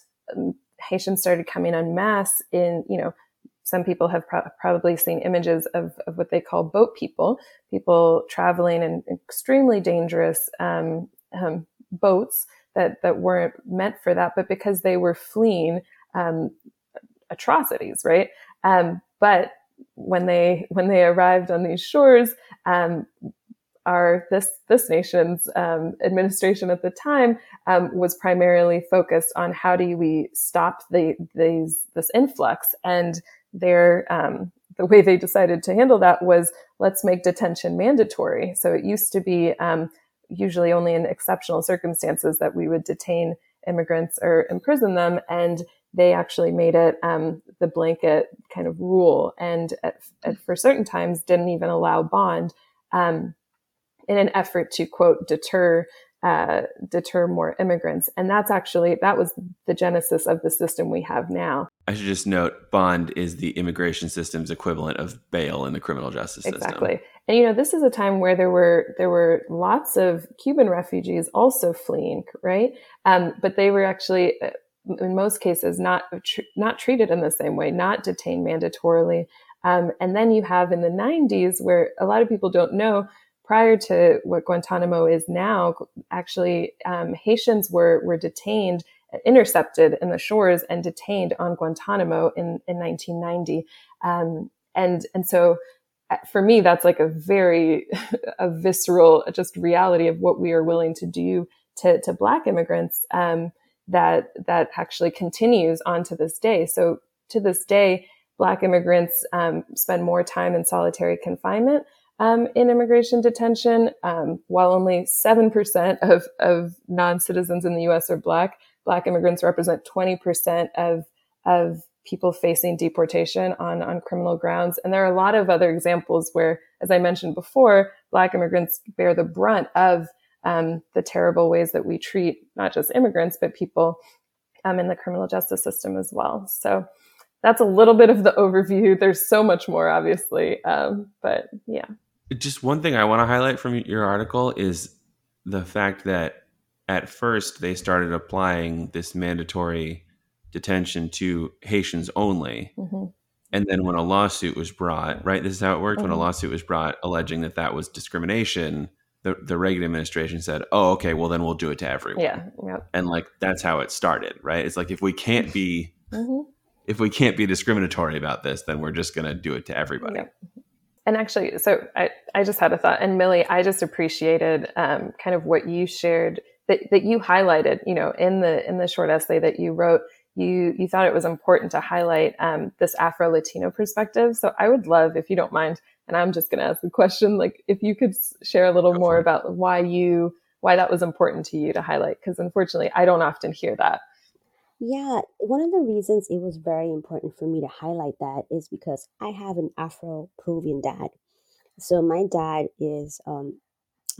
Haitians started coming en masse in, you know, some people have pro- probably seen images of, of what they call boat people, people traveling in extremely dangerous um, um, boats that, that weren't meant for that, but because they were fleeing um, atrocities, right? Um, but when they when they arrived on these shores, um, our this this nation's um, administration at the time um, was primarily focused on how do we stop the these this influx and their um, the way they decided to handle that was let's make detention mandatory. So it used to be um, usually only in exceptional circumstances that we would detain immigrants or imprison them, and they actually made it um, the blanket kind of rule, and at, at, for certain times didn't even allow bond. Um, in an effort to quote deter uh, deter more immigrants. And that's actually that was the genesis of the system we have now.
I should just note bond is the immigration system's equivalent of bail in the criminal justice
exactly.
system.
Exactly. And you know, this is a time where there were there were lots of Cuban refugees also fleeing, right? Um, but they were actually uh, in most cases not tr- not treated in the same way, not detained mandatorily. Um, and then you have in the 90s where a lot of people don't know prior to what Guantanamo is now, actually, um, Haitians were, were detained, intercepted in the shores and detained on Guantanamo in, in 1990. Um, and, and so uh, for me, that's like a very a visceral just reality of what we are willing to do to, to Black immigrants um, that, that actually continues on to this day. So to this day, Black immigrants um, spend more time in solitary confinement um, in immigration detention, um, while only 7% of, of non-citizens in the U.S. are Black, Black immigrants represent 20% of, of people facing deportation on, on criminal grounds. And there are a lot of other examples where, as I mentioned before, Black immigrants bear the brunt of um, the terrible ways that we treat not just immigrants, but people um, in the criminal justice system as well. So that's a little bit of the overview. There's so much more, obviously, um, but yeah.
Just one thing I want to highlight from your article is the fact that at first they started applying this mandatory detention to Haitians only. Mm-hmm. And then when a lawsuit was brought, right, this is how it worked. Mm-hmm. When a mm-hmm. lawsuit was brought alleging that that was discrimination, the, the Reagan administration said, oh, okay, well, then we'll do it to everyone.
Yeah. Yep.
And like, that's how it started, right? It's like, if we can't be, mm-hmm. if we can't be discriminatory about this, then we're just going to do it to everybody. Yep
and actually, so I, I just had a thought, and Millie, I just appreciated um, kind of what you shared that, that you highlighted, you know, in the in the short essay that you wrote. You you thought it was important to highlight um, this Afro Latino perspective. So I would love, if you don't mind, and I'm just going to ask a question, like if you could share a little Go more about why you why that was important to you to highlight, because unfortunately, I don't often hear that.
Yeah, one of the reasons it was very important for me to highlight that is because I have an Afro Peruvian dad. So my dad is um,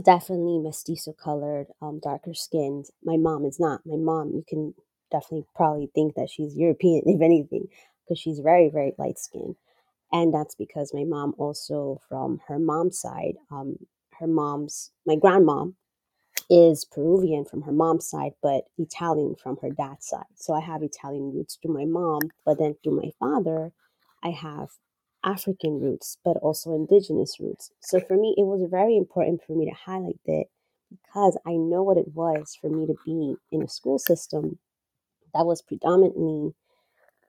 definitely mestizo colored, um, darker skinned. My mom is not. My mom, you can definitely probably think that she's European, if anything, because she's very, very light skinned. And that's because my mom also, from her mom's side, um, her mom's, my grandmom is Peruvian from her mom's side, but Italian from her dad's side. So I have Italian roots through my mom, but then through my father, I have African roots, but also indigenous roots. So for me, it was very important for me to highlight that because I know what it was for me to be in a school system that was predominantly,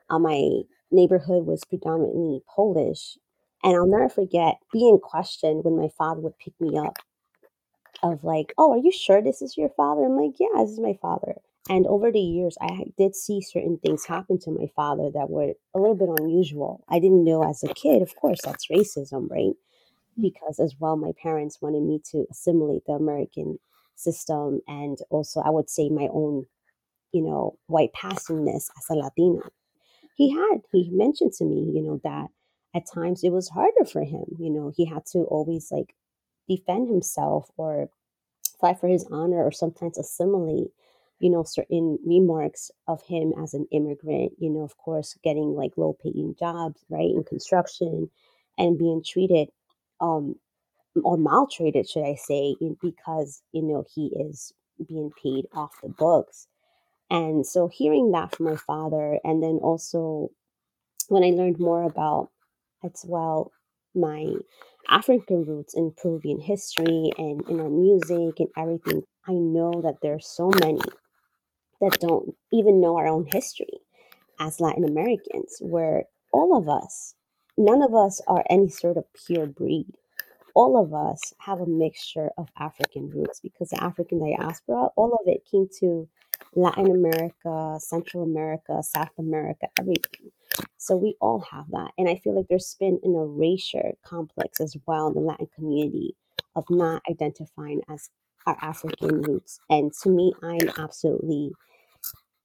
uh, my neighborhood was predominantly Polish. And I'll never forget being questioned when my father would pick me up of like, oh, are you sure this is your father? I'm like, yeah, this is my father. And over the years, I did see certain things happen to my father that were a little bit unusual. I didn't know as a kid, of course, that's racism, right? Mm. Because as well, my parents wanted me to assimilate the American system and also I would say my own, you know, white passingness as a Latina. He had, he mentioned to me, you know, that at times it was harder for him. You know, he had to always like defend himself or fight for his honor or sometimes assimilate you know certain remarks of him as an immigrant you know of course getting like low paying jobs right in construction and being treated um or maltreated should i say because you know he is being paid off the books. And so hearing that from my father and then also when i learned more about as well my African roots in Peruvian history and in our music and everything, I know that there's so many that don't even know our own history as Latin Americans, where all of us, none of us are any sort of pure breed. All of us have a mixture of African roots because the African diaspora, all of it came to Latin America, Central America, South America, everything. So we all have that. And I feel like there's been an erasure complex as well in the Latin community of not identifying as our African roots. And to me, I'm absolutely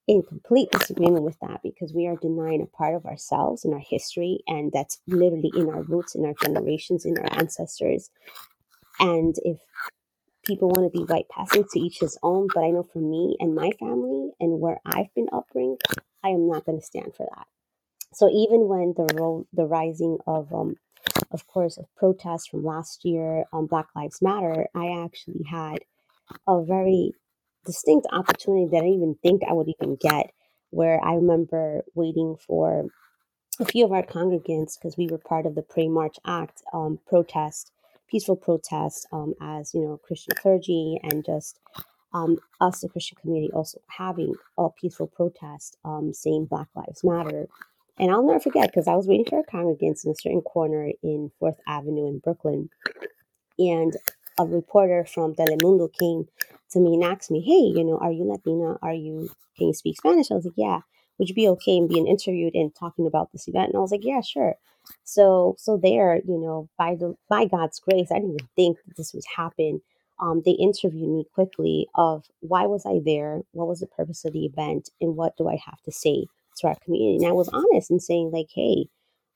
in complete disagreement with that because we are denying a part of ourselves and our history, and that's literally in our roots, in our generations, in our ancestors. And if people want to be white passing to each his own, but I know for me and my family and where I've been upbringed, I am not going to stand for that. So even when the role, the rising of, um, of course, of protests from last year on Black Lives Matter, I actually had a very distinct opportunity that I didn't even think I would even get. Where I remember waiting for a few of our congregants because we were part of the Pray March Act um, protest, peaceful protest, um, as you know, Christian clergy and just um, us, the Christian community, also having a peaceful protest um, saying Black Lives Matter. And I'll never forget because I was waiting for our congregants in a certain corner in Fourth Avenue in Brooklyn. And a reporter from Telemundo came to me and asked me, Hey, you know, are you Latina? Are you, can you speak Spanish? I was like, Yeah. Would you be okay in being interviewed and talking about this event? And I was like, Yeah, sure. So, so there, you know, by the, by God's grace, I didn't even think that this would happen. Um, they interviewed me quickly of why was I there? What was the purpose of the event? And what do I have to say to our community? And I was honest in saying like, Hey,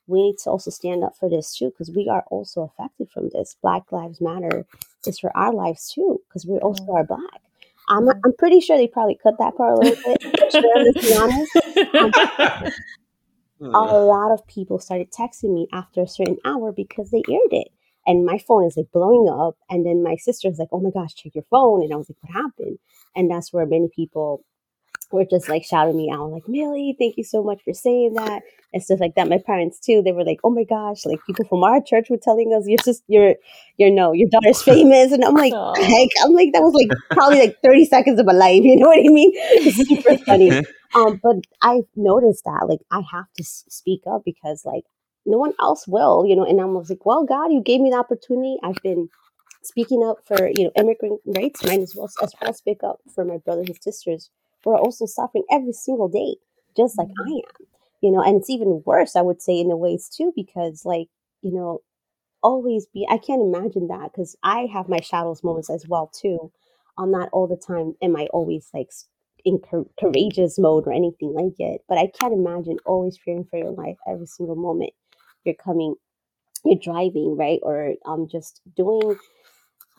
we need to also stand up for this too because we are also affected from this. Black Lives Matter is for our lives too because we also are black. I'm I'm pretty sure they probably cut that part a little bit. sure, let's be honest. Um, a lot of people started texting me after a certain hour because they aired it. And my phone is like blowing up. And then my sister was like, oh my gosh, check your phone. And I was like, what happened? And that's where many people were just like shouting me out, like, Millie, thank you so much for saying that. And stuff like that. My parents too, they were like, oh my gosh, like people from our church were telling us, you're just, you're, you're no, your daughter's famous. And I'm like, heck, I'm like, that was like probably like 30 seconds of my life. You know what I mean? It's super funny. um, but I noticed that, like, I have to speak up because, like, no one else will, you know. And I was like, well, God, you gave me the opportunity. I've been speaking up for, you know, immigrant rights, might as well as well speak up for my brothers and sisters who are also suffering every single day, just like I am. You know, and it's even worse, I would say, in the ways too, because like, you know, always be I can't imagine that because I have my shadows moments as well too. I'm not all the time am I always like in courageous mode or anything like it, but I can't imagine always fearing for your life every single moment you're coming, you're driving, right? Or um just doing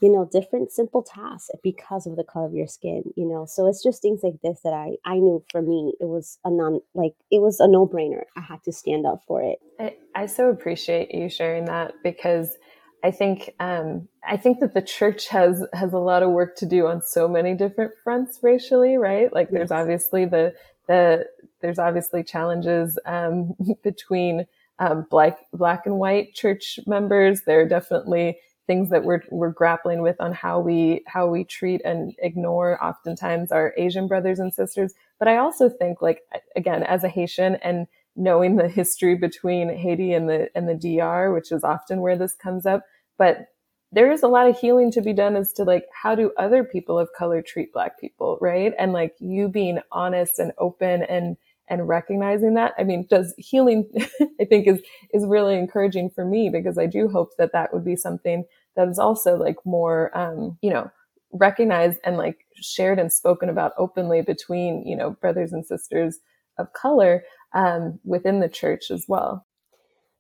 you know different simple tasks because of the color of your skin you know? So it's just things like this that i i knew for me it was a non like it was a no-brainer. I had to stand up for it.
I, I so appreciate you sharing that because i think um i think that the church has has a lot of work to do on so many different fronts racially right? Like yes. there's obviously the the there's obviously challenges um between um, black black and white church members. There are definitely things that we're we're grappling with on how we how we treat and ignore oftentimes our Asian brothers and sisters. But I also think like again as a Haitian and knowing the history between Haiti and the and the DR, which is often where this comes up, but there is a lot of healing to be done as to like how do other people of color treat black people, right? And like you being honest and open and and recognizing that i mean does healing i think is is really encouraging for me because i do hope that that would be something that is also like more um you know recognized and like shared and spoken about openly between you know brothers and sisters of color um, within the church as well.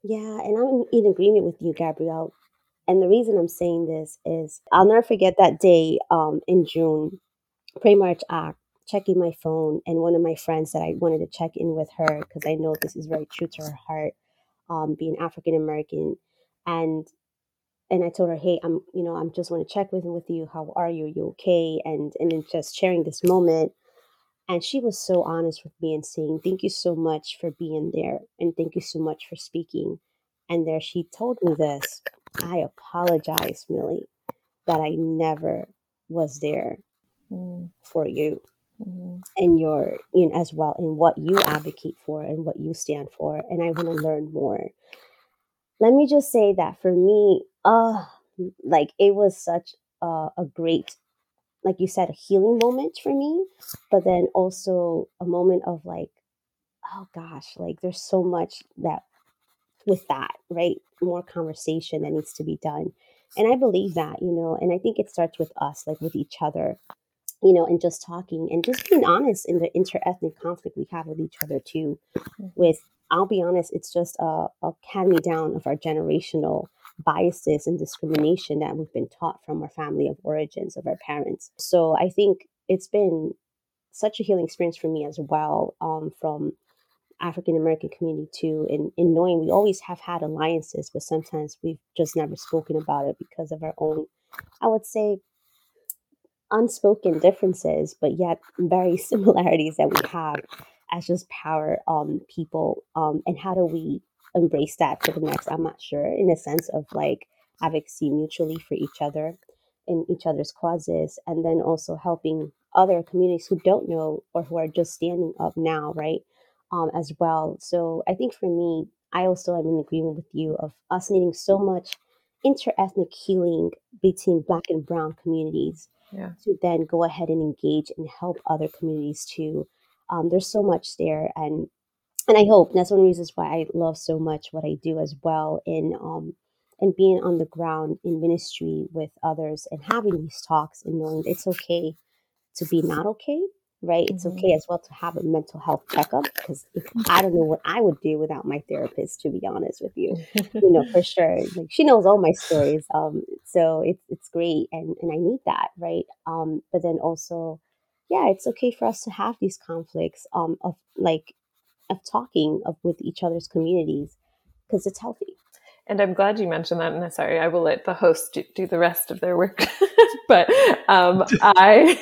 Yeah, and I'm in agreement with you, Gabrielle. And the reason I'm saying this is I'll never forget that day um, in June, pretty much uh, checking my phone, and one of my friends that I wanted to check in with her because I know this is very true to her heart, um, being African American, and and I told her, hey, I'm you know I'm just want to check with with you. How are you? You okay? And and then just sharing this moment. And she was so honest with me and saying, Thank you so much for being there. And thank you so much for speaking. And there she told me this I apologize, Millie, that I never was there mm. for you mm-hmm. and your you know, as well in what you advocate for and what you stand for. And I want to learn more. Let me just say that for me, uh, like it was such a, a great like you said, a healing moment for me, but then also a moment of like, oh gosh, like there's so much that with that, right? More conversation that needs to be done. And I believe that, you know, and I think it starts with us, like with each other, you know, and just talking and just being honest in the interethnic conflict we have with each other too. Mm-hmm. With, I'll be honest, it's just a, a hand me down of our generational biases and discrimination that we've been taught from our family of origins of our parents. So I think it's been such a healing experience for me as well um, from African American community too, in, in knowing we always have had alliances, but sometimes we've just never spoken about it because of our own, I would say, unspoken differences, but yet very similarities that we have as just power um, people. Um, and how do we embrace that for the next i'm not sure in a sense of like advocacy mutually for each other in each other's causes and then also helping other communities who don't know or who are just standing up now right um, as well so i think for me i also am in agreement with you of us needing so much interethnic healing between black and brown communities yeah. to then go ahead and engage and help other communities too um, there's so much there and and I hope that's one of the reasons why I love so much what I do as well in um and being on the ground in ministry with others and having these talks and knowing that it's okay to be not okay, right? It's mm-hmm. okay as well to have a mental health checkup because I don't know what I would do without my therapist, to be honest with you, you know, for sure. Like she knows all my stories, um, so it's it's great, and and I need that, right? Um, but then also, yeah, it's okay for us to have these conflicts, um, of like of talking of with each other's communities because it's healthy.
And I'm glad you mentioned that. And sorry, I will let the host do, do the rest of their work. but um, I,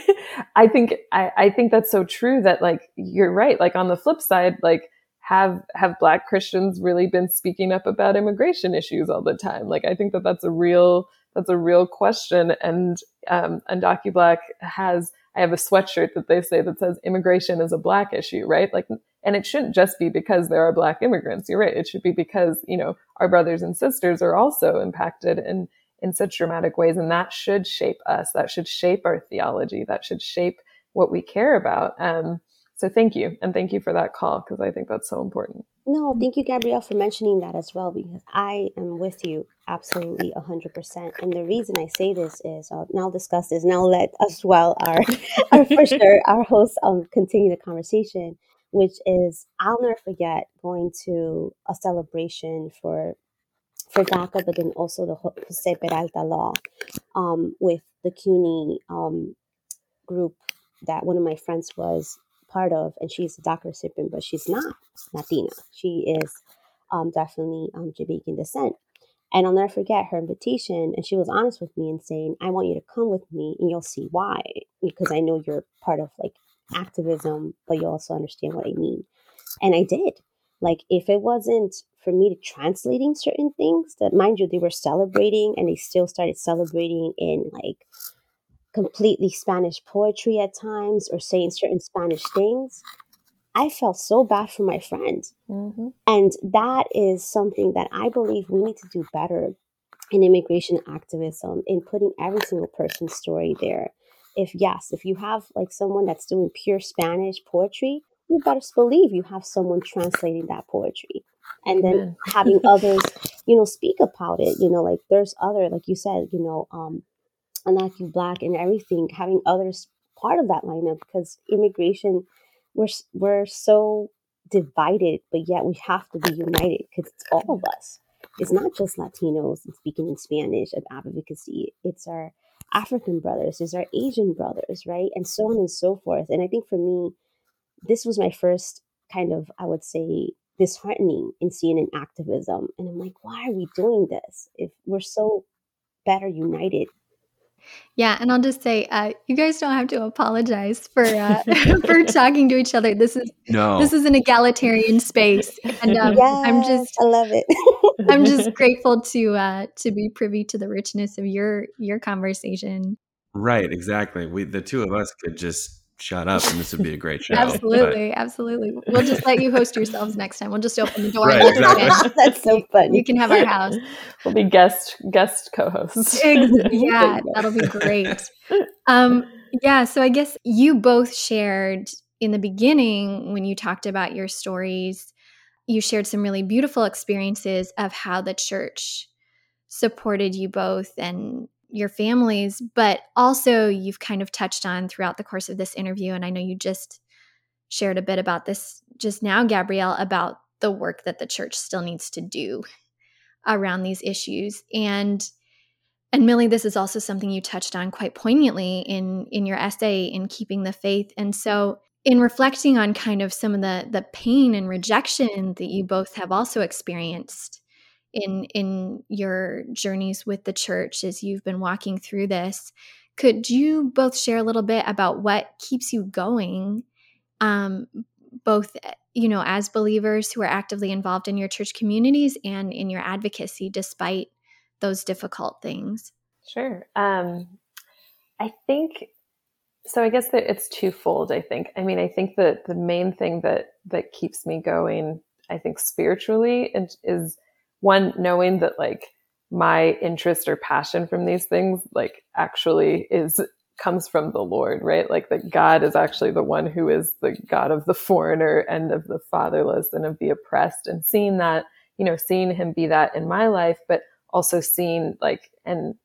I think I, I think that's so true. That like you're right. Like on the flip side, like have have Black Christians really been speaking up about immigration issues all the time? Like I think that that's a real that's a real question. And um, Undocu Black has I have a sweatshirt that they say that says immigration is a Black issue, right? Like and it shouldn't just be because there are black immigrants. You're right. It should be because, you know, our brothers and sisters are also impacted in, in such dramatic ways. And that should shape us. That should shape our theology. That should shape what we care about. Um, so thank you. And thank you for that call because I think that's so important.
No, thank you, Gabrielle, for mentioning that as well, because I am with you absolutely 100%. And the reason I say this is I'll now discuss this. Now let us, well, our, our for sure, our hosts um, continue the conversation which is I'll never forget going to a celebration for for DACA, but then also the Jose Peralta law um, with the CUNY um, group that one of my friends was part of, and she's a DACA recipient, but she's not Latina. She is um, definitely um, Jamaican descent. And I'll never forget her invitation. And she was honest with me and saying, I want you to come with me and you'll see why. Because I know you're part of like activism, but you also understand what I mean. And I did. Like, if it wasn't for me to translating certain things, that mind you, they were celebrating and they still started celebrating in like completely Spanish poetry at times or saying certain Spanish things. I felt so bad for my friend. Mm-hmm. And that is something that I believe we need to do better in immigration activism, in putting every single person's story there if yes, if you have like someone that's doing pure Spanish poetry, you better believe you have someone translating that poetry and then having others, you know, speak about it. You know, like there's other, like you said, you know, um, you black and everything, having others part of that lineup because immigration, we're we're so divided, but yet we have to be united because it's all of us. It's not just Latinos and speaking in Spanish of advocacy. It's our African brothers, it's our Asian brothers, right? And so on and so forth. And I think for me, this was my first kind of, I would say, disheartening in CNN activism. And I'm like, why are we doing this if we're so better united?
Yeah, and I'll just say, uh, you guys don't have to apologize for uh, for talking to each other. This is
No.
this is an egalitarian space, and um, I'm just
I love it.
I'm just grateful to uh, to be privy to the richness of your your conversation.
Right, exactly. We the two of us could just shut up and this would be a great show. but-
Absolutely, absolutely. We'll just let you host yourselves next time. We'll just open the door
Right,
and
exactly.
That's so funny.
You can have our house.
We'll be guest guest co-hosts.
Yeah, that'll be great. Um, yeah, so I guess you both shared in the beginning when you talked about your stories, you shared some really beautiful experiences of how the church supported you both and your families, but also you've kind of touched on throughout the course of this interview. And I know you just shared a bit about this just now, Gabrielle, about the work that the church still needs to do around these issues. And and Millie, this is also something you touched on quite poignantly in in your essay in keeping the faith. And so in reflecting on kind of some of the the pain and rejection that you both have also experienced in in your journeys with the church as you've been walking through this, could you both share a little bit about what keeps you going um, both you know as believers who are actively involved in your church communities and in your advocacy despite those difficult things
Sure. Um, I think so. I guess that it's twofold. I think. I mean, I think that the main thing that that keeps me going, I think spiritually, and is one knowing that like my interest or passion from these things, like actually is comes from the Lord, right? Like that God is actually the one who is the God of the foreigner and of the fatherless and of the oppressed, and seeing that, you know, seeing Him be that in my life, but also seeing like and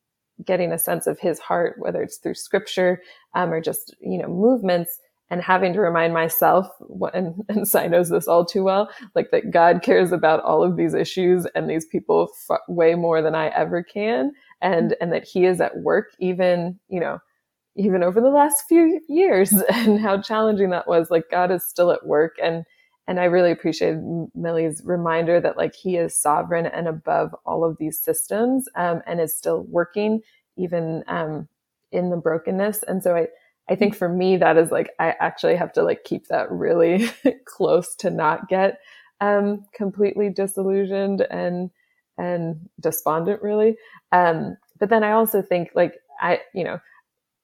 getting a sense of his heart, whether it's through scripture um, or just, you know, movements and having to remind myself, and, and Sai knows this all too well, like that God cares about all of these issues and these people f- way more than I ever can. And, and that he is at work, even, you know, even over the last few years and how challenging that was. Like God is still at work. And, and I really appreciated Millie's reminder that like he is sovereign and above all of these systems um, and is still working even um, in the brokenness. And so I, I think for me that is like I actually have to like keep that really close to not get um, completely disillusioned and and despondent really. Um, but then I also think like I you know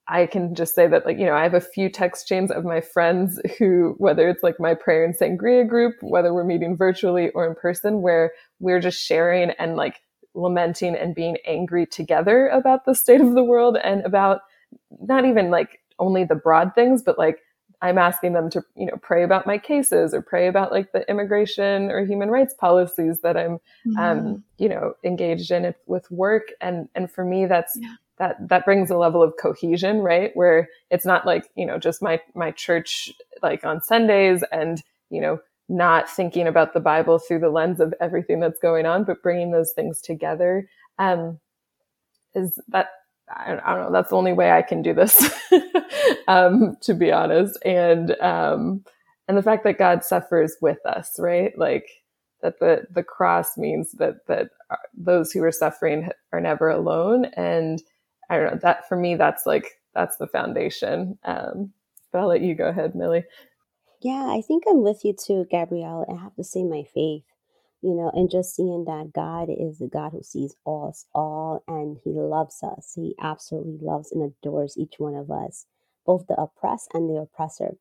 I can just say that, like, you know, I have a few text chains of my friends who, whether it's like my prayer and sangria group, whether we're meeting virtually or in person, where we're just sharing and like lamenting and being angry together about the state of the world and about not even like only the broad things, but like I'm asking them to, you know, pray about my cases or pray about like the immigration or human rights policies that I'm, um, you know, engaged in with work. And, and for me, that's,
Yeah.
That that brings a level of cohesion right? Where it's not like you know just my my church like on sundays and you know not thinking about the bible through the lens of everything that's going on but bringing those things together um is that I don't, I don't know that's the only way i can do this um to be honest. And um and the fact that god suffers with us right? Like that the the cross means that that uh, those who are suffering are never alone. And I don't know that for me, that's like, that's the foundation. Um, but I'll let you go ahead, Millie.
Yeah, I think I'm with you too, Gabrielle. I have to say my faith, you know, and just seeing that God is the God who sees us all and He loves us. He absolutely loves and adores each one of us, both the oppressed and the oppressor.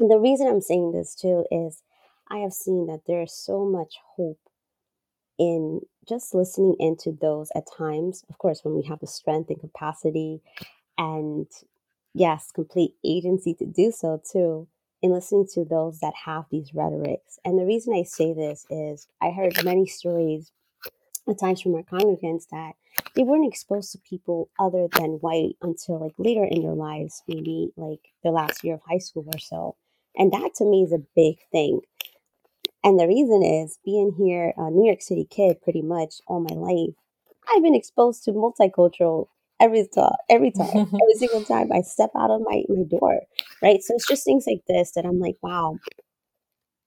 And the reason I'm saying this too is I have seen that there is so much hope in just listening into those at times, of course, when we have the strength and capacity and yes, complete agency to do so too, in listening to those that have these rhetorics. And the reason I say this is I heard many stories at times from our congregants that they weren't exposed to people other than white until like later in their lives, maybe like their last year of high school or so. And that to me is a big thing. And the reason is being here, a New York City kid, pretty much all my life, I've been exposed to multicultural every time, every time, every single time I step out of my, my door, right? So it's just things like this that I'm like, wow,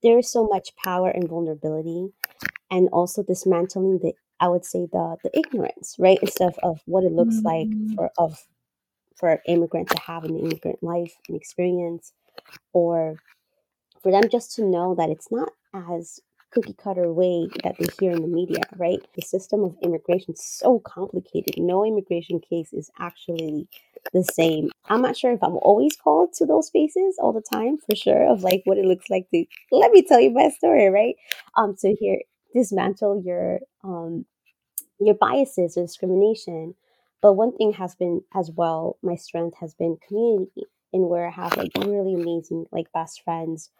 there is so much power and vulnerability, and also dismantling the, I would say the the ignorance, right, instead of, of what it looks mm-hmm. like for of for an immigrant to have an immigrant life and experience, or for them just to know that it's not as cookie cutter way that they hear in the media, right? The system of immigration is so complicated. No immigration case is actually the same. I'm not sure if I'm always called to those spaces all the time for sure of like what it looks like to let me tell you my story, right? Um to hear dismantle your um your biases or discrimination. But one thing has been as well, my strength has been community and where I have like really amazing like best friends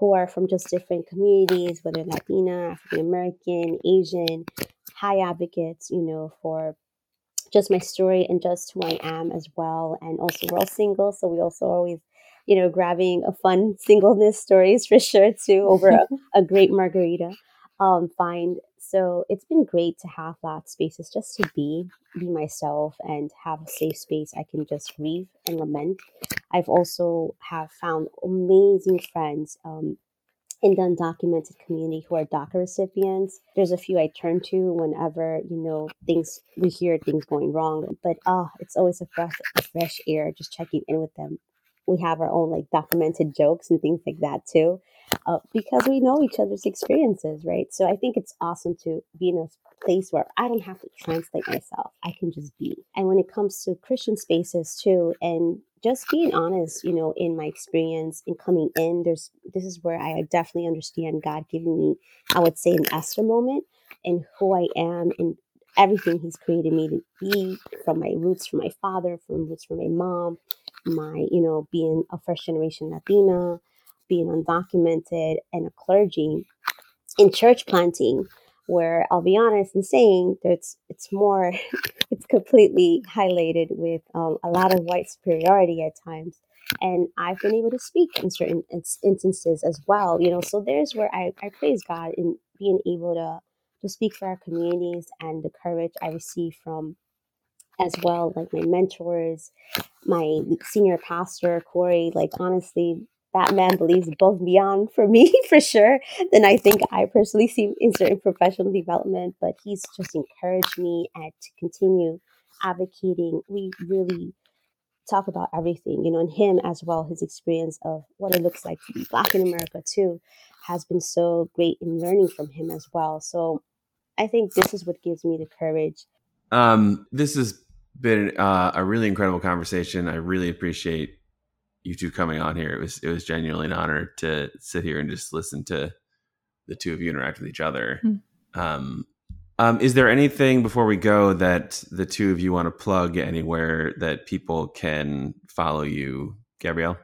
who are from just different communities, whether Latina, African American, Asian, high advocates, you know, for just my story and just who I am as well. And also, we're all single, so we also always, you know, grabbing a fun singleness stories for sure too over a, a great margarita. Um, find so it's been great to have that spaces just to be be myself and have a safe space I can just grieve and lament. I've also have found amazing friends um, in the undocumented community who are DACA recipients. There's a few I turn to whenever, you know, things we hear things going wrong. But ah, it's always a fresh fresh air just checking in with them. We have our own like documented jokes and things like that too. Uh, because we know each other's experiences, right? So I think it's awesome to be in a place where I don't have to translate myself. I can just be. And when it comes to Christian spaces too, and just being honest, you know, in my experience in coming in, there's this is where I definitely understand God giving me, I would say, an Esther moment and who I am and everything He's created me to be, from my roots from my father, from roots from my mom, my, you know, being a first generation Latina, being undocumented, and a clergy in church planting where I'll be honest in saying that it's, it's more, it's completely highlighted with um, a lot of white superiority at times. And I've been able to speak in certain instances as well, you know. So there's where I, I praise God in being able to to speak for our communities and the courage I receive from as well, like my mentors, my senior pastor Corey. Like honestly, that man believes above and beyond for me for sure than I think I personally see in certain professional development. But he's just encouraged me and to continue advocating. We really talk about everything, you know, and him as well, his experience of what it looks like to be black in America too has been so great in learning from him as well. So I think this is what gives me the courage.
Um, this has been uh, a really incredible conversation. I really appreciate you two coming on here. It was it was genuinely an honor to sit here and just listen to the two of you interact with each other. Mm. Um, um, is there anything before we go that the two of you want to plug anywhere that people can follow you, Gabrielle?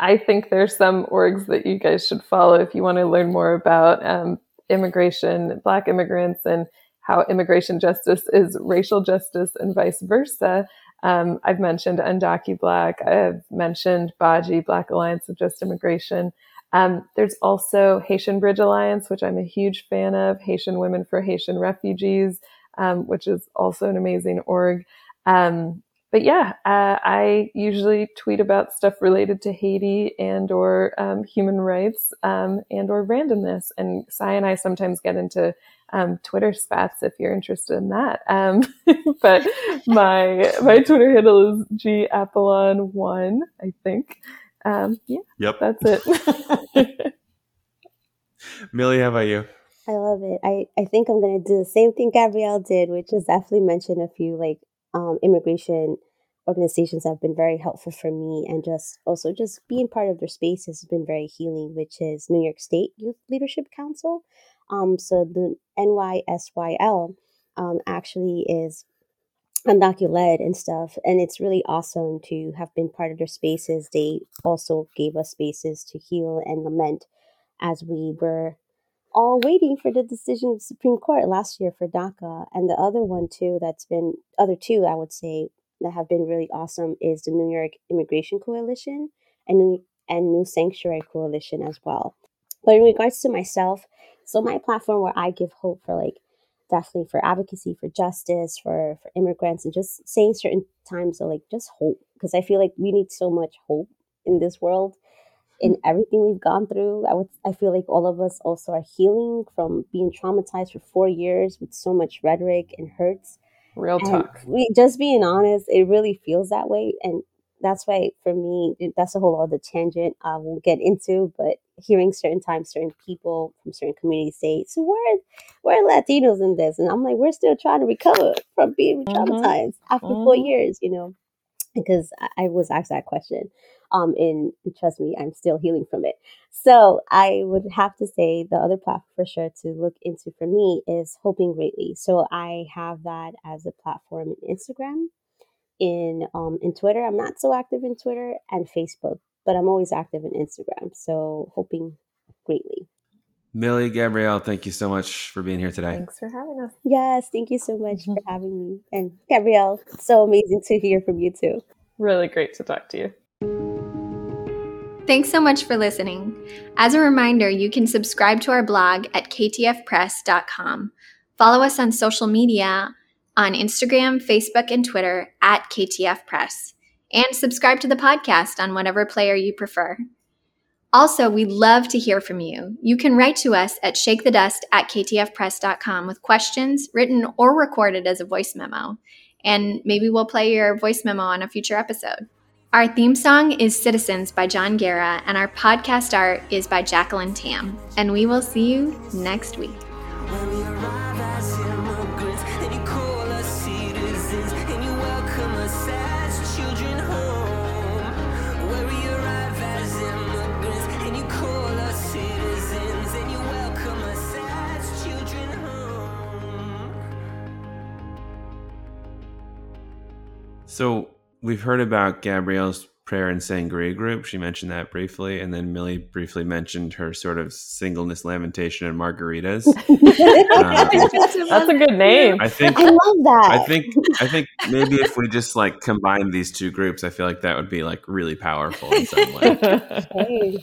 I think there's some orgs that you guys should follow if you want to learn more about um, immigration, Black immigrants, and how immigration justice is racial justice and vice versa. Um, I've mentioned Undocu Black. I've mentioned Baji, Black Alliance of Just Immigration. Um, there's also Haitian Bridge Alliance, which I'm a huge fan of, Haitian Women for Haitian Refugees, um, which is also an amazing org. Um, but yeah, uh, I usually tweet about stuff related to Haiti and or um, human rights um, and or randomness. And Cy and I sometimes get into um, Twitter spats if you're interested in that. Um, but my my Twitter handle is g apollon one, I think. Um, yeah,
yep,
that's it.
Millie, how about you?
I love it. I, I think I'm gonna do the same thing Gabrielle did, which is definitely mention a few like um, immigration organizations have been very helpful for me and just also just being part of their space has been very healing which is new york state youth leadership council um, so the NYSYL um, actually is undocu led and stuff, and it's really awesome to have been part of their spaces. They also gave us spaces to heal and lament as we were all waiting for the decision of the Supreme Court last year for DACA. And the other one, too, that's been, other two, I would say, that have been really awesome is the New York Immigration Coalition and New, and New Sanctuary Coalition as well. But in regards to myself, so my platform where I give hope for like definitely for advocacy for justice for for immigrants and just saying certain times of like just hope because I feel like we need so much hope in this world in everything we've gone through. I would I feel like all of us also are healing from being traumatized for four years with so much rhetoric and hurts.
Real talk.
And we just being honest, it really feels that way. And that's why for me, that's a whole other tangent I won't get into, but hearing certain times certain people from certain communities say, So where are Latinos in this? And I'm like, we're still trying to recover from being mm-hmm. traumatized mm-hmm. after mm-hmm. four years, you know. Because I, I was asked that question. Um, and trust me, I'm still healing from it. So I would have to say the other platform for sure to look into for me is Hoping Greatly. So I have that as a platform in Instagram, in um, in Twitter. I'm not so active in Twitter and Facebook, but I'm always active in Instagram. So Hoping Greatly.
Millie Gabrielle, thank you so much for being here today.
Thanks for having us.
Yes, thank you so much for having me. And Gabrielle, so amazing to hear from you too.
Really great to talk to you.
Thanks so much for listening. As a reminder, you can subscribe to our blog at ktfpress.com. Follow us on social media on Instagram, Facebook, and Twitter at KTF Press. And subscribe to the podcast on whatever player you prefer. Also, we'd love to hear from you. You can write to us at shakethedust at ktfpress.com with questions written or recorded as a voice memo. And maybe we'll play your voice memo on a future episode. Our theme song is Citizens by Jon Guerra, and our podcast art is by Jacqueline Tam. And we will see you next week.
So we've heard about Gabrielle's prayer and sangria group. She mentioned that briefly, and then Millie briefly mentioned her sort of singleness lamentation and margaritas.
um, That's a good name.
I think
I love that.
I think I think maybe if we just like combine these two groups, I feel like that would be like really powerful in some way.
Hey.